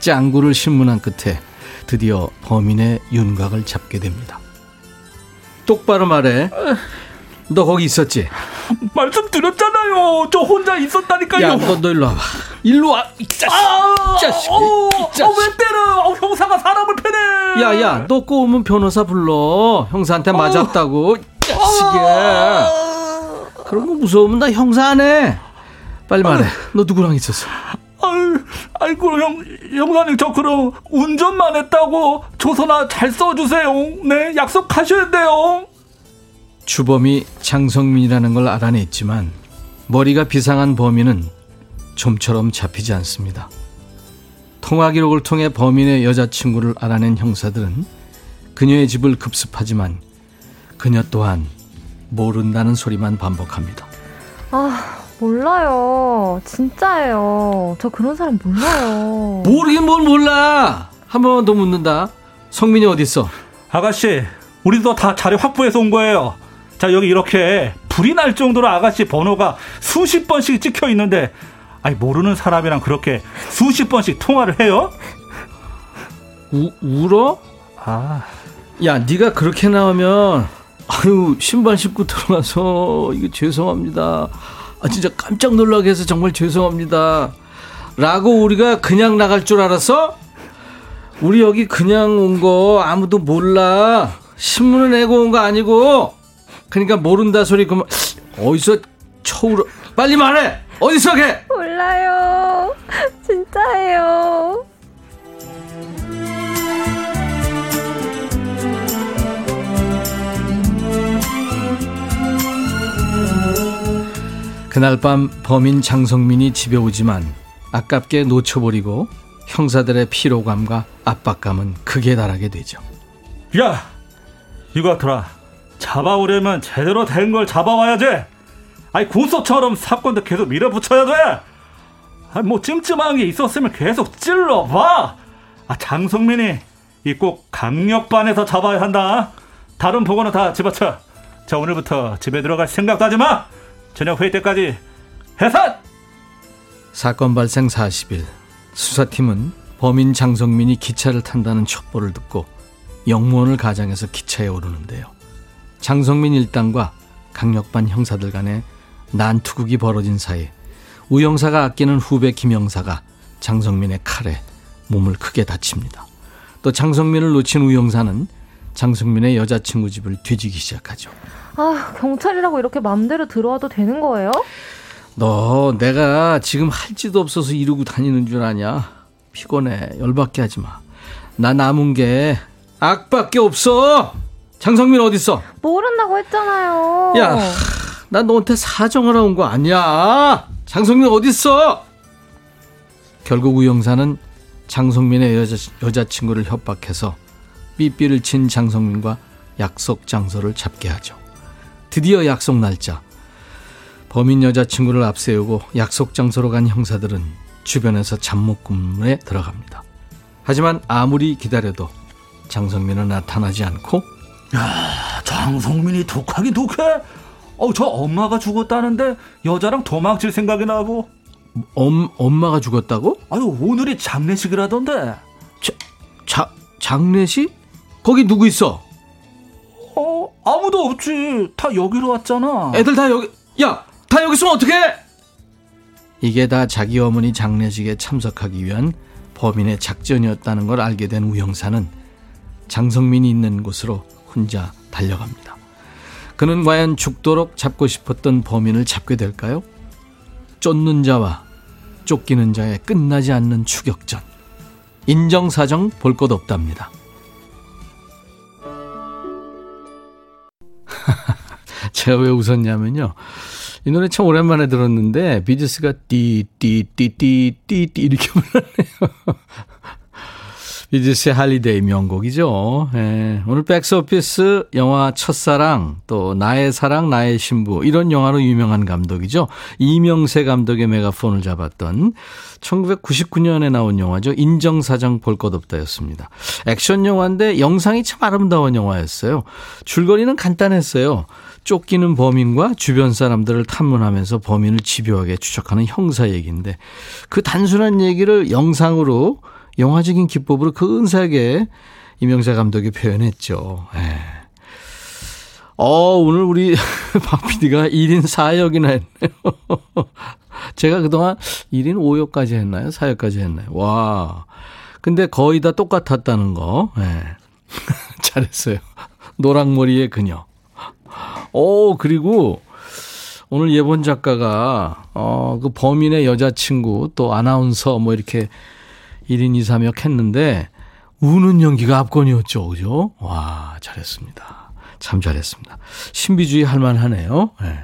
짱구를 신문한 끝에 드디어 범인의 윤곽을 잡게 됩니다. 똑바로 말해. 너 거기 있었지? 말씀드렸잖아요 저 혼자 있었다니까요 야, 너, 너 일로 와봐. 일로 와, 이 자식. 아, 이 자식. 어, 이 자식. 어, 왜 때려? 어, 형사가 사람을 패네. 야, 야, 너 꼬우면 변호사 불러. 형사한테 맞았다고. 이 자식이야. 그런 거 무서우면 나 형사 안 해. 빨리 말해. 너 누구랑 있었어? 아이고 형, 형사님 저 그럼 운전만 했다고 조서나 잘 써주세요. 네, 약속하셔야 돼요. 주범이 장성민이라는 걸 알아냈지만 머리가 비상한 범인은 좀처럼 잡히지 않습니다. 통화 기록을 통해 범인의 여자친구를 알아낸 형사들은 그녀의 집을 급습하지만 그녀 또한 모른다는 소리만 반복합니다. 아, 몰라요. 진짜예요. 저 그런 사람 몰라요. 모르긴 뭘 몰라. 한번더 묻는다. 성민이 어디 있어? 아가씨, 우리도 다 자료 확보해서 온 거예요. 자, 여기 이렇게 불이 날 정도로 아가씨 번호가 수십 번씩 찍혀 있는데, 아니, 모르는 사람이랑 그렇게 수십 번씩 통화를 해요? 우, 울어? 아, 야, 네가 그렇게 나오면 아유 신발 신고 들어가서 이거 죄송합니다. 아 진짜 깜짝 놀라게 해서 정말 죄송합니다. 라고 우리가 그냥 나갈 줄 알았어? 우리 여기 그냥 온 거 아무도 몰라. 신문을 내고 온 거 아니고. 그러니까 모른다 소리 그만 어디서 쳐울어 빨리 말해 어디서 걔 몰라요. 진짜예요. 그날 밤 범인 장성민이 집에 오지만 아깝게 놓쳐버리고 형사들의 피로감과 압박감은 극에 달하게 되죠. 야, 이거 같더라. 잡아오려면 제대로 된 걸 잡아와야지. 아니, 구속처럼 사건도 계속 밀어붙여야 돼. 아니, 뭐 찜찜한 게 있었으면 계속 찔러봐. 아, 장성민이 이 꼭 강력반에서 잡아야 한다. 다른 보고는 다 집어쳐. 자, 오늘부터 집에 들어갈 생각도 하지 마. 저녁 회의 때까지 해산! 사건 발생 40일 수사팀은 범인 장성민이 기차를 탄다는 첩보를 듣고 영무원을 가장해서 기차에 오르는데요. 장성민 일당과 강력반 형사들 간의 난투극이 벌어진 사이 우영사가 아끼는 후배 김영사가 장성민의 칼에 몸을 크게 다칩니다. 또 장성민을 놓친 우영사는 장성민의 여자친구 집을 뒤지기 시작하죠. 아, 경찰이라고 이렇게 맘대로 들어와도 되는 거예요? 너 내가 지금 할지도 없어서 이러고 다니는 줄 아냐? 피곤해. 열받게 하지 마. 나 남은 게 악밖에 없어. 장성민 어딨어? 모른다고 했잖아요. 야, 나 너한테 사정하러 온 거 아니야. 장성민 어딨어? 결국 우영사는 장성민의 여자, 여자친구를 협박해서 삐삐를 친 장성민과 약속 장소를 잡게 하죠. 드디어 약속 날짜. 범인 여자친구를 앞세우고 약속 장소로 간 형사들은 주변에서 잠못근무에 들어갑니다. 하지만 아무리 기다려도 장성민은 나타나지 않고 장성민이 독하긴 독해. 어, 저 엄마가 죽었다는데 여자랑 도망칠 생각이 나고. 엄, 엄마가 죽었다고? 아유, 오늘이 장례식이라던데. 자, 자, 장례식? 거기 누구 있어? 어, 아무도 없지. 다 여기로 왔잖아. 애들 다 여기, 야, 다 여기 있으면 어떡해? 이게 다 자기 어머니 장례식에 참석하기 위한 범인의 작전이었다는 걸 알게 된 우영사는 장성민이 있는 곳으로 혼자 달려갑니다. 그는 과연 죽도록 잡고 싶었던 범인을 잡게 될까요? 쫓는 자와 쫓기는 자의 끝나지 않는 추격전. 인정사정 볼 것 없답니다. 제가 왜 웃었냐면요. 이 노래 참 오랜만에 들었는데 비지스가 띠 띠 띠 띠 띠 띠 이렇게 불렀네요. 비지스의 Holiday 명곡이죠. 예, 오늘 백스오피스 영화 첫사랑 또 나의 사랑 나의 신부 이런 영화로 유명한 감독이죠. 이명세 감독의 메가폰을 잡았던 1999년에 나온 영화죠. 인정사정 볼 것 없다였습니다. 액션 영화인데 영상이 참 아름다운 영화였어요. 줄거리는 간단했어요. 쫓기는 범인과 주변 사람들을 탐문하면서 범인을 집요하게 추적하는 형사 얘기인데 그 단순한 얘기를 영상으로 영화적인 기법으로 근사하게 이명사 감독이 표현했죠. 예. 어, 오늘 우리 박 PD가 1인 4역이나 했네요. 제가 그동안 1인 5역까지 했나요? 4역까지 했나요? 와. 근데 거의 다 똑같았다는 거. 예. 잘했어요. 노랑머리의 그녀. 오, 그리고 오늘 예본 작가가, 어, 그 범인의 여자친구, 또 아나운서 뭐 이렇게 1인 2, 3역 했는데, 우는 연기가 압권이었죠. 그죠? 와, 잘했습니다. 참 잘했습니다. 신비주의 할 만하네요. 네.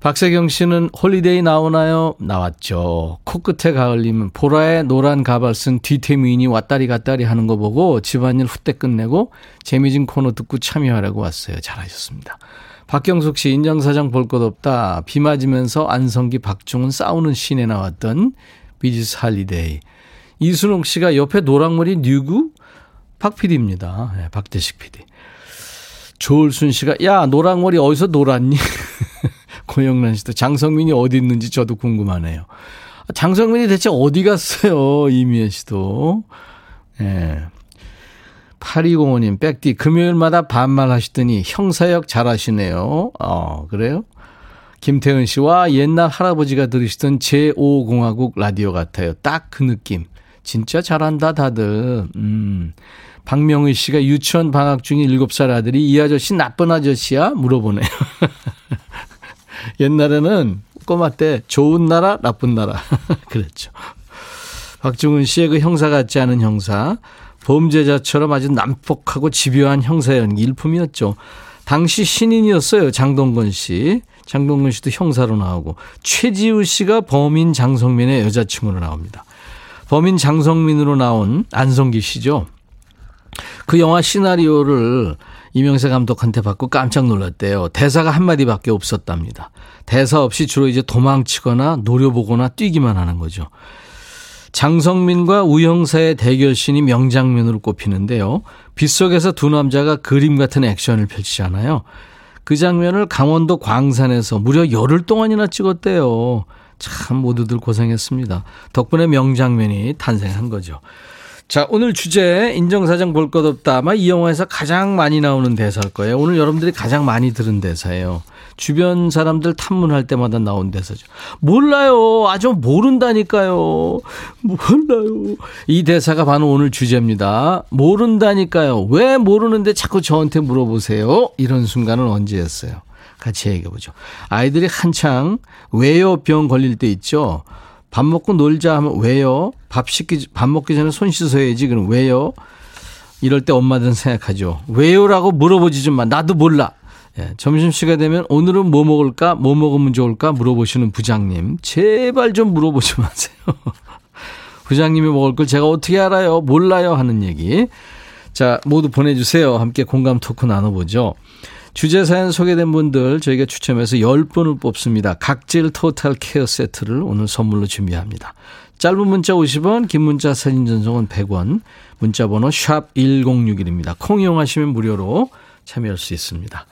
박세경 씨는 Holiday 나오나요? 나왔죠. 코끝에 가을님은 보라에 노란 가발 쓴 뒤태미인이 왔다리 갔다리 하는 거 보고 집안일 후딱 끝내고 재미진 코너 듣고 참여하라고 왔어요. 잘하셨습니다. 박경숙 씨 인정사정 볼 것 없다. 비 맞으면서 안성기 박중훈 싸우는 씬에 나왔던 비지스 Holiday. 이순옥 씨가 옆에 노랑머리 뉴구? 박 PD입니다. 네, 박대식 PD. 조을순 씨가 야 노랑머리 어디서 놀았니? 고영란 씨도 장성민이 어디 있는지 저도 궁금하네요. 장성민이 대체 어디 갔어요? 이미애 씨도. 예. 네. 8205님, 백디, 금요일마다 반말 하시더니 형사역 잘하시네요. 어, 그래요? 김태은 씨와 옛날 할아버지가 들으시던 제5공화국 라디오 같아요. 딱 그 느낌. 진짜 잘한다, 다들. 음. 박명의 씨가 유치원 방학 중인 7살 아들이 이 아저씨 나쁜 아저씨야? 물어보네요. 옛날에는 꼬마 때 좋은 나라, 나쁜 나라. 그랬죠. 박중훈 씨의 그 형사 같지 않은 형사. 범죄자처럼 아주 난폭하고 집요한 형사 연기 일품이었죠. 당시 신인이었어요. 장동건 씨. 장동건 씨도 형사로 나오고 최지우 씨가 범인 장성민의 여자친구로 나옵니다. 범인 장성민으로 나온 안성기 씨죠. 그 영화 시나리오를 이명세 감독한테 받고 깜짝 놀랐대요. 대사가 한마디밖에 없었답니다. 대사 없이 주로 이제 도망치거나 노려보거나 뛰기만 하는 거죠. 장성민과 우영사의 대결신이 명장면으로 꼽히는데요. 빗속에서 두 남자가 그림 같은 액션을 펼치잖아요. 그 장면을 강원도 광산에서 무려 열흘 동안이나 찍었대요. 참 모두들 고생했습니다. 덕분에 명장면이 탄생한 거죠. 자, 오늘 주제 인정사정 볼 것 없다. 아마 이 영화에서 가장 많이 나오는 대사일 거예요. 오늘 여러분들이 가장 많이 들은 대사예요. 주변 사람들 탐문할 때마다 나온 대사죠. 몰라요. 아주 모른다니까요. 몰라요. 이 대사가 바로 오늘 주제입니다. 모른다니까요. 왜 모르는데 자꾸 저한테 물어보세요? 이런 순간은 언제였어요? 같이 얘기해 보죠. 아이들이 한창 왜요 병 걸릴 때 있죠. 밥 먹고 놀자 하면 왜요? 밥 씻기 밥 먹기 전에 손 씻어야지. 그럼 왜요? 이럴 때 엄마들은 생각하죠. 왜요라고 물어보지 좀 마. 나도 몰라. 예, 점심시간 되면 오늘은 뭐 먹을까? 뭐 먹으면 좋을까? 물어보시는 부장님. 제발 좀 물어보지 마세요. 부장님이 먹을 걸 제가 어떻게 알아요? 몰라요. 하는 얘기. 자, 모두 보내주세요. 함께 공감 토크 나눠보죠. 주제 사연 소개된 분들 저희가 추첨해서 10분을 뽑습니다. 각질 토탈 케어 세트를 오늘 선물로 준비합니다. 짧은 문자 50원, 긴 문자 사진 전송은 100원, 문자 번호 샵 1061입니다. 콩 이용하시면 무료로 참여할 수 있습니다.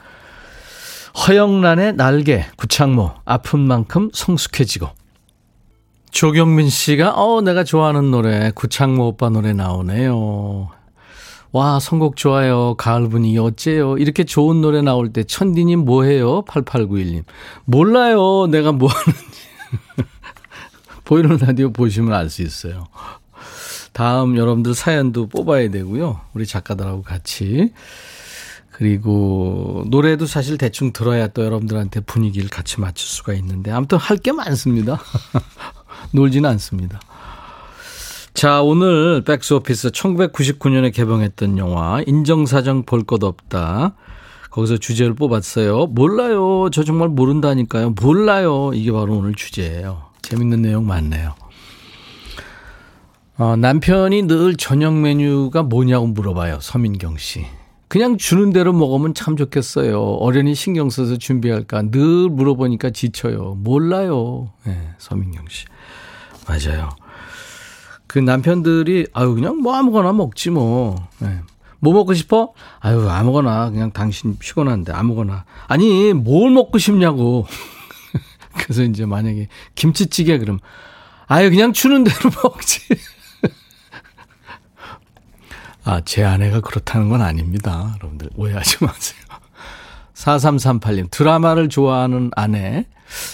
허영란의 날개, 구창모, 아픈 만큼 성숙해지고. 조경민 씨가, 어, 내가 좋아하는 노래, 구창모 오빠 노래 나오네요. 와, 선곡 좋아요. 가을 분위기 어째요? 이렇게 좋은 노래 나올 때 천디님 뭐해요? 8891님. 몰라요. 내가 뭐 하는지. 보이는 라디오 보시면 알 수 있어요. 다음 여러분들 사연도 뽑아야 되고요. 우리 작가들하고 같이. 그리고 노래도 사실 대충 들어야 또 여러분들한테 분위기를 같이 맞출 수가 있는데 아무튼 할 게 많습니다. 놀지는 않습니다. 자, 오늘 백스오피스 1999년에 개봉했던 영화 인정사정 볼 것 없다. 거기서 주제를 뽑았어요. 몰라요. 저 정말 모른다니까요. 몰라요. 이게 바로 오늘 주제예요. 재밌는 내용 많네요. 어, 남편이 늘 저녁 메뉴가 뭐냐고 물어봐요. 서민경 씨. 그냥 주는 대로 먹으면 참 좋겠어요. 어련히 신경 써서 준비할까. 늘 물어보니까 지쳐요. 몰라요. 네, 서민경 씨. 맞아요. 그 남편들이 아유 그냥 뭐 아무거나 먹지 뭐. 네. 뭐 먹고 싶어? 아유 아무거나 그냥 당신 피곤한데 아무거나. 아니 뭘 먹고 싶냐고. 그래서 이제 만약에 김치찌개 그럼 아유 그냥 주는 대로 먹지. 아, 제 아내가 그렇다는 건 아닙니다. 여러분들 오해하지 마세요. 4338님, 드라마를 좋아하는 아내,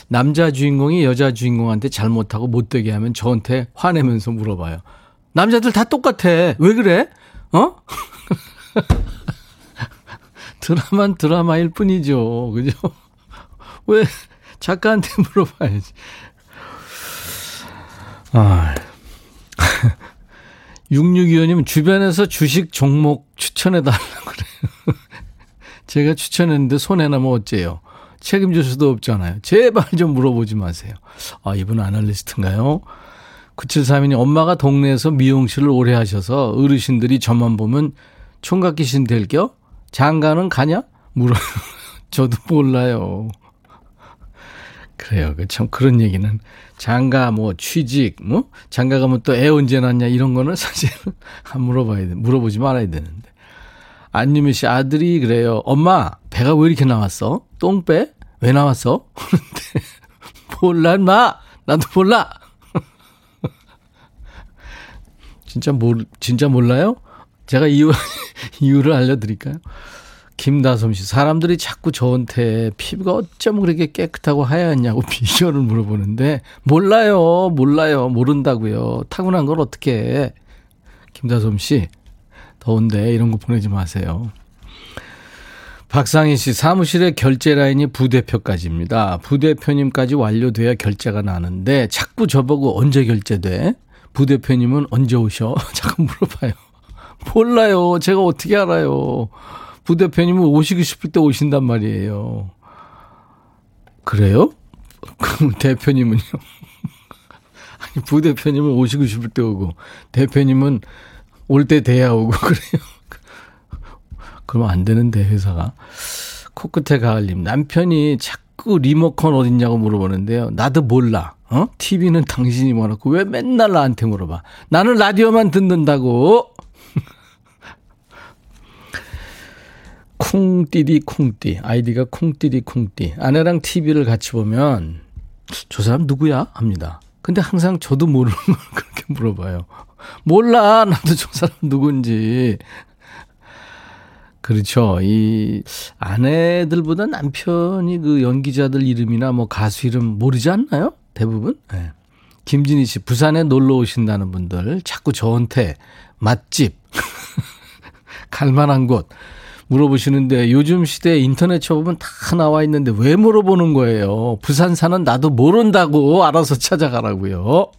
남자 주인공이 여자 주인공한테 잘못하고 못되게 하면 저한테 화내면서 물어봐요. 남자들 다 똑같아. 왜 그래? 어? 드라마는 드라마일 뿐이죠. 그죠? 왜 작가한테 물어봐야지. 아. 6625님 주변에서 주식 종목 추천해달라고 그래요. 제가 추천했는데 손해나면 어째요? 책임질 수도 없잖아요. 제발 좀 물어보지 마세요. 아, 이분 아날리스트인가요? 9732님, 엄마가 동네에서 미용실을 오래 하셔서 어르신들이 저만 보면 총각 귀신 될 겨? 장가는 가냐? 물어요. 저도 몰라요. 그래요. 그참 그런 얘기는 장가 뭐 취직 뭐 장가 가면 또 애 언제 낳냐 이런 거는 사실은 안 물어봐야 돼. 물어보지 말아야 되는데. 안유미 씨 아들이 그래요. 엄마 배가 왜 이렇게 나왔어? 똥배? 왜 나왔어? 그런데 몰라 인마 나도 몰라. 진짜 몰 진짜 몰라요? 제가 이유 이유를 알려드릴까요? 김다솜 씨, 사람들이 자꾸 저한테 피부가 어쩜 그렇게 깨끗하고 하얗냐고 비결을 물어보는데, 몰라요, 몰라요, 모른다고요. 타고난 걸 어떻게 해. 김다솜 씨, 더운데 이런 거 보내지 마세요. 박상희 씨, 사무실의 결제 라인이 부대표까지입니다. 부대표님까지 완료돼야 결제가 나는데, 자꾸 저보고 언제 결제돼? 부대표님은 언제 오셔? 자꾸 물어봐요. 몰라요. 제가 어떻게 알아요. 부대표님은 오시고 싶을 때 오신단 말이에요. 그래요? 그럼 대표님은요? 아니, 부대표님은 오시고 싶을 때 오고, 대표님은 올 때 돼야 오고, 그래요. 그러면 안 되는데, 회사가. 코끝에 가을님, 남편이 자꾸 리모컨 어딨냐고 물어보는데요. 나도 몰라. 어? TV는 당신이 뭐라고 왜 맨날 나한테 물어봐. 나는 라디오만 듣는다고. 쿵띠디 쿵띠 아이디가 쿵띠디 쿵띠 아내랑 TV를 같이 보면 저 사람 누구야 합니다. 근데 항상 저도 모르는 걸 그렇게 물어봐요. 몰라 나도 저 사람 누군지. 그렇죠. 이 아내들보다 남편이 그 연기자들 이름이나 뭐 가수 이름 모르지 않나요? 대부분. 네. 김진희 씨 부산에 놀러 오신다는 분들 자꾸 저한테 맛집 갈만한 곳 물어보시는데 요즘 시대에 인터넷 쳐보면 다 나와 있는데 왜 물어보는 거예요? 부산 사는 나도 모른다고 알아서 찾아가라고요.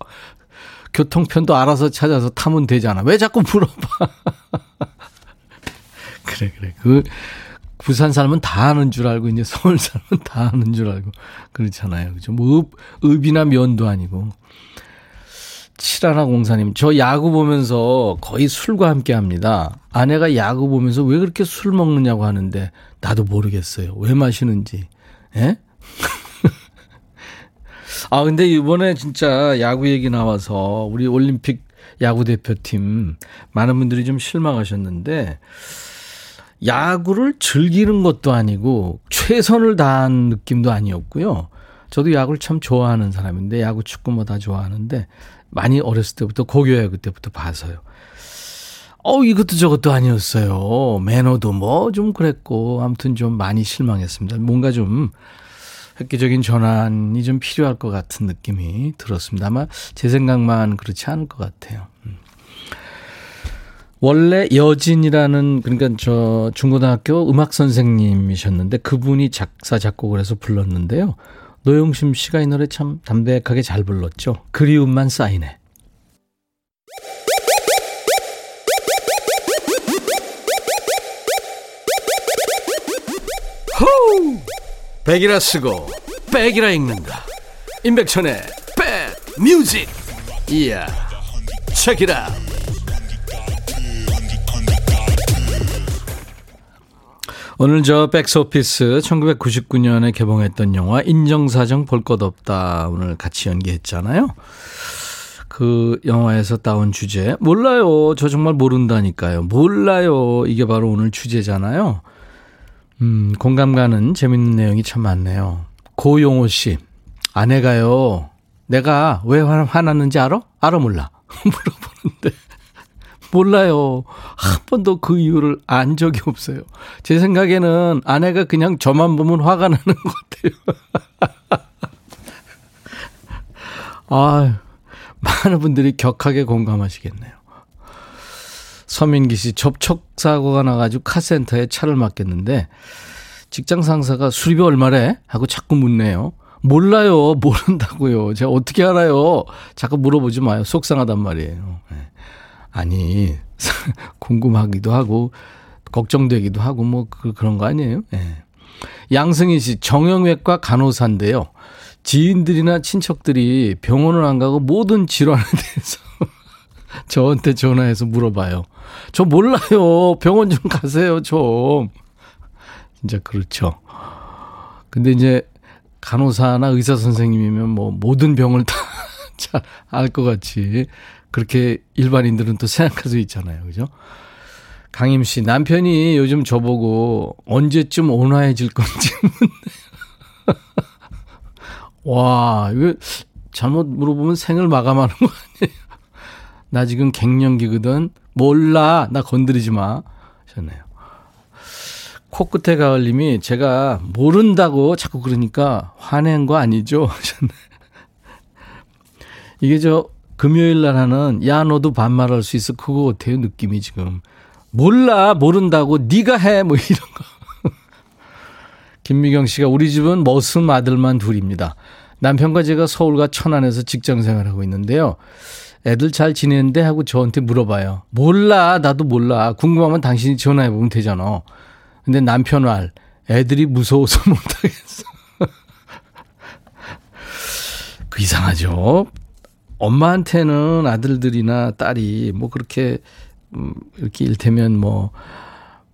교통편도 알아서 찾아서 타면 되잖아. 왜 자꾸 물어봐? 그래, 그래. 그, 부산 사람은 다 아는 줄 알고, 이제 서울 사람은 다 아는 줄 알고, 그렇잖아요. 그죠? 뭐, 읍, 읍이나 면도 아니고. 칠하나 공사님, 저 야구 보면서 거의 술과 함께 합니다. 아내가 야구 보면서 왜 그렇게 술 먹느냐고 하는데, 나도 모르겠어요. 왜 마시는지. 예? 아, 근데 이번에 진짜 야구 얘기 나와서 우리 올림픽 야구 대표팀 많은 분들이 좀 실망하셨는데, 야구를 즐기는 것도 아니고, 최선을 다한 느낌도 아니었고요. 저도 야구를 참 좋아하는 사람인데, 야구 축구 뭐 다 좋아하는데, 많이 어렸을 때부터 고교야구 때부터 봐서요. 어, 이것도 저것도 아니었어요. 매너도 뭐 좀 그랬고, 아무튼 좀 많이 실망했습니다. 뭔가 좀 획기적인 전환이 좀 필요할 것 같은 느낌이 들었습니다. 아마 제 생각만 그렇지 않을 것 같아요. 음. 원래 여진이라는 그러니까 저 중고등학교 음악 선생님이셨는데 그분이 작사 작곡을 해서 불렀는데요. 노영심 씨가 이 노래 참 담백하게 잘 불렀죠. 그리움만 쌓이네. 호우! 백이라 쓰고 백이라 읽는다. 임백천의 백 뮤직. 이야. 책이라. 오늘 저 백스오피스 1999년에 개봉했던 영화 인정사정 볼 것 없다 오늘 같이 연기했잖아요. 그 영화에서 따온 주제 몰라요. 저 정말 모른다니까요. 몰라요. 이게 바로 오늘 주제잖아요. 음, 공감 가는 재밌는 내용이 참 많네요. 고용호 씨. 아내가요. 내가 왜 화났는지 알아? 알아 몰라. 물어보는데 몰라요. 한 번도 그 이유를 안 적이 없어요. 제 생각에는 아내가 그냥 저만 보면 화가 나는 것 같아요. 아, 많은 분들이 격하게 공감하시겠네요. 서민기 씨 접촉 사고가 나가지고 카센터에 차를 맡겼는데 직장 상사가 수리비 얼마래? 하고 자꾸 묻네요. 몰라요. 모른다고요. 제가 어떻게 알아요? 자꾸 물어보지 마요. 속상하단 말이에요. 네. 아니, 궁금하기도 하고, 걱정되기도 하고, 뭐, 그, 그런 거 아니에요? 예. 네. 양승희 씨, 정형외과 간호사인데요. 지인들이나 친척들이 병원을 안 가고 모든 질환에 대해서 저한테 전화해서 물어봐요. 저 몰라요. 병원 좀 가세요, 좀. 진짜 그렇죠. 근데 이제 간호사나 의사 선생님이면 뭐 모든 병을 다 잘 알 것 같이 그렇게 일반인들은 또 생각할 수 있잖아요. 그죠? 강임 씨, 남편이 요즘 저보고 언제쯤 온화해질 건지 묻네요. 와, 이거 잘못 물어보면 생을 마감하는 거 아니에요? 나 지금 갱년기거든. 몰라. 나 건드리지 마. 하셨네요. 코끝에 가을님이 제가 모른다고 자꾸 그러니까 화낸 거 아니죠? 하셨네. 이게 저 금요일 날 하는 야 너도 반말할 수 있어. 그거 같아요? 느낌이 지금. 몰라 모른다고. 네가 해. 뭐 이런 거. 김미경 씨가 우리 집은 머슴 아들만 둘입니다. 남편과 제가 서울과 천안에서 직장 생활하고 있는데요. 애들 잘 지내는데 하고 저한테 물어봐요. 몰라 나도 몰라. 궁금하면 당신이 전화해 보면 되잖아. 근데 남편 말 애들이 무서워서 못하겠어. 그 이상하죠 엄마한테는 아들들이나 딸이 뭐 그렇게 음 이렇게 일테면 뭐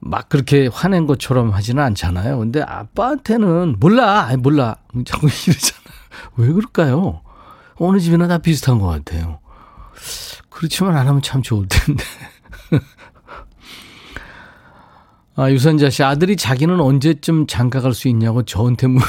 막 그렇게 화낸 것처럼 하지는 않잖아요. 근데 아빠한테는 몰라, 아니 몰라 자꾸 이러잖아요. 왜 그럴까요? 어느 집이나 다 비슷한 것 같아요. 그렇지만 안 하면 참 좋을 텐데. 아, 유선자 씨, 아들이 자기는 언제쯤 장가 갈 수 있냐고 저한테 묻네요.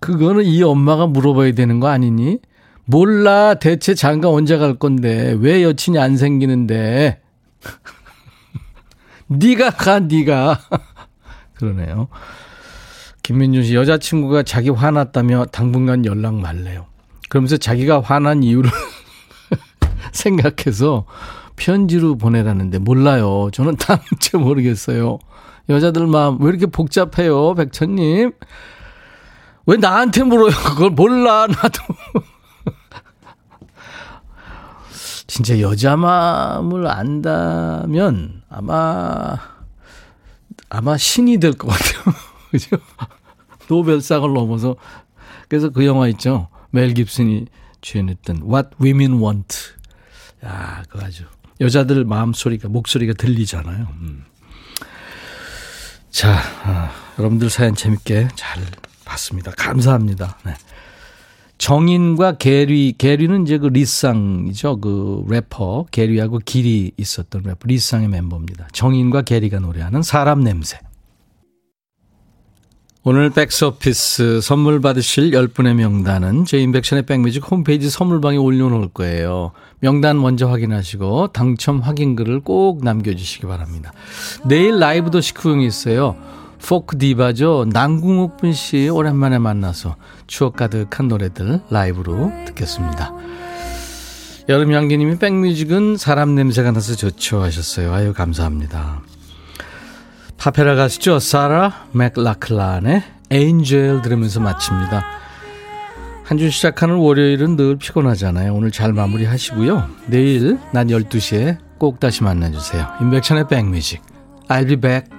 그거는 이 엄마가 물어봐야 되는 거 아니니? 몰라. 대체 장가 언제 갈 건데. 왜 여친이 안 생기는데. 네가 가, 네가. 그러네요. 김민준 씨, 여자친구가 자기 화났다며 당분간 연락 말래요. 그러면서 자기가 화난 이유를 생각해서 편지로 보내라는데 몰라요. 저는 다음째 모르겠어요. 여자들 마음 왜 이렇게 복잡해요, 백천님? 왜 나한테 물어요? 그걸 몰라, 나도. 진짜 여자 마음을 안다면 아마, 아마 신이 될 것 같아요. 그죠? 노벨상을 넘어서. 그래서 그 영화 있죠. 멜 깁슨이 주연했던 What Women Want. 야, 그거 아주. 여자들 마음소리가, 목소리가 들리잖아요. 음. 자, 아, 여러분들 사연 재밌게 잘 봤습니다. 감사합니다. 네. 정인과 게리, 게리는 이제 그 리쌍이죠. 그 래퍼, 게리하고 길이 있었던 래퍼, 리쌍의 멤버입니다. 정인과 게리가 노래하는 사람 냄새. 오늘 백스오피스 선물 받으실 10분의 명단은 저희 인백션의 백뮤직 홈페이지 선물방에 올려놓을 거예요. 명단 먼저 확인하시고 당첨 확인글을 꼭 남겨주시기 바랍니다. 내일 라이브 도시 구용이 있어요. 포크 디바죠. 남궁옥분 씨 오랜만에 만나서 추억 가득한 노래들 라이브로 듣겠습니다. 여름 향기님이 백뮤직은 사람 냄새가 나서 좋죠 하셨어요. 아유 감사합니다. 파페라 가수죠. 사라 맥라클란의 에인젤 들으면서 마칩니다. 한 주 시작하는 월요일은 늘 피곤하잖아요. 오늘 잘 마무리하시고요. 내일 낮 12시에 꼭 다시 만나주세요. 인백천의 백뮤직. I'll be back.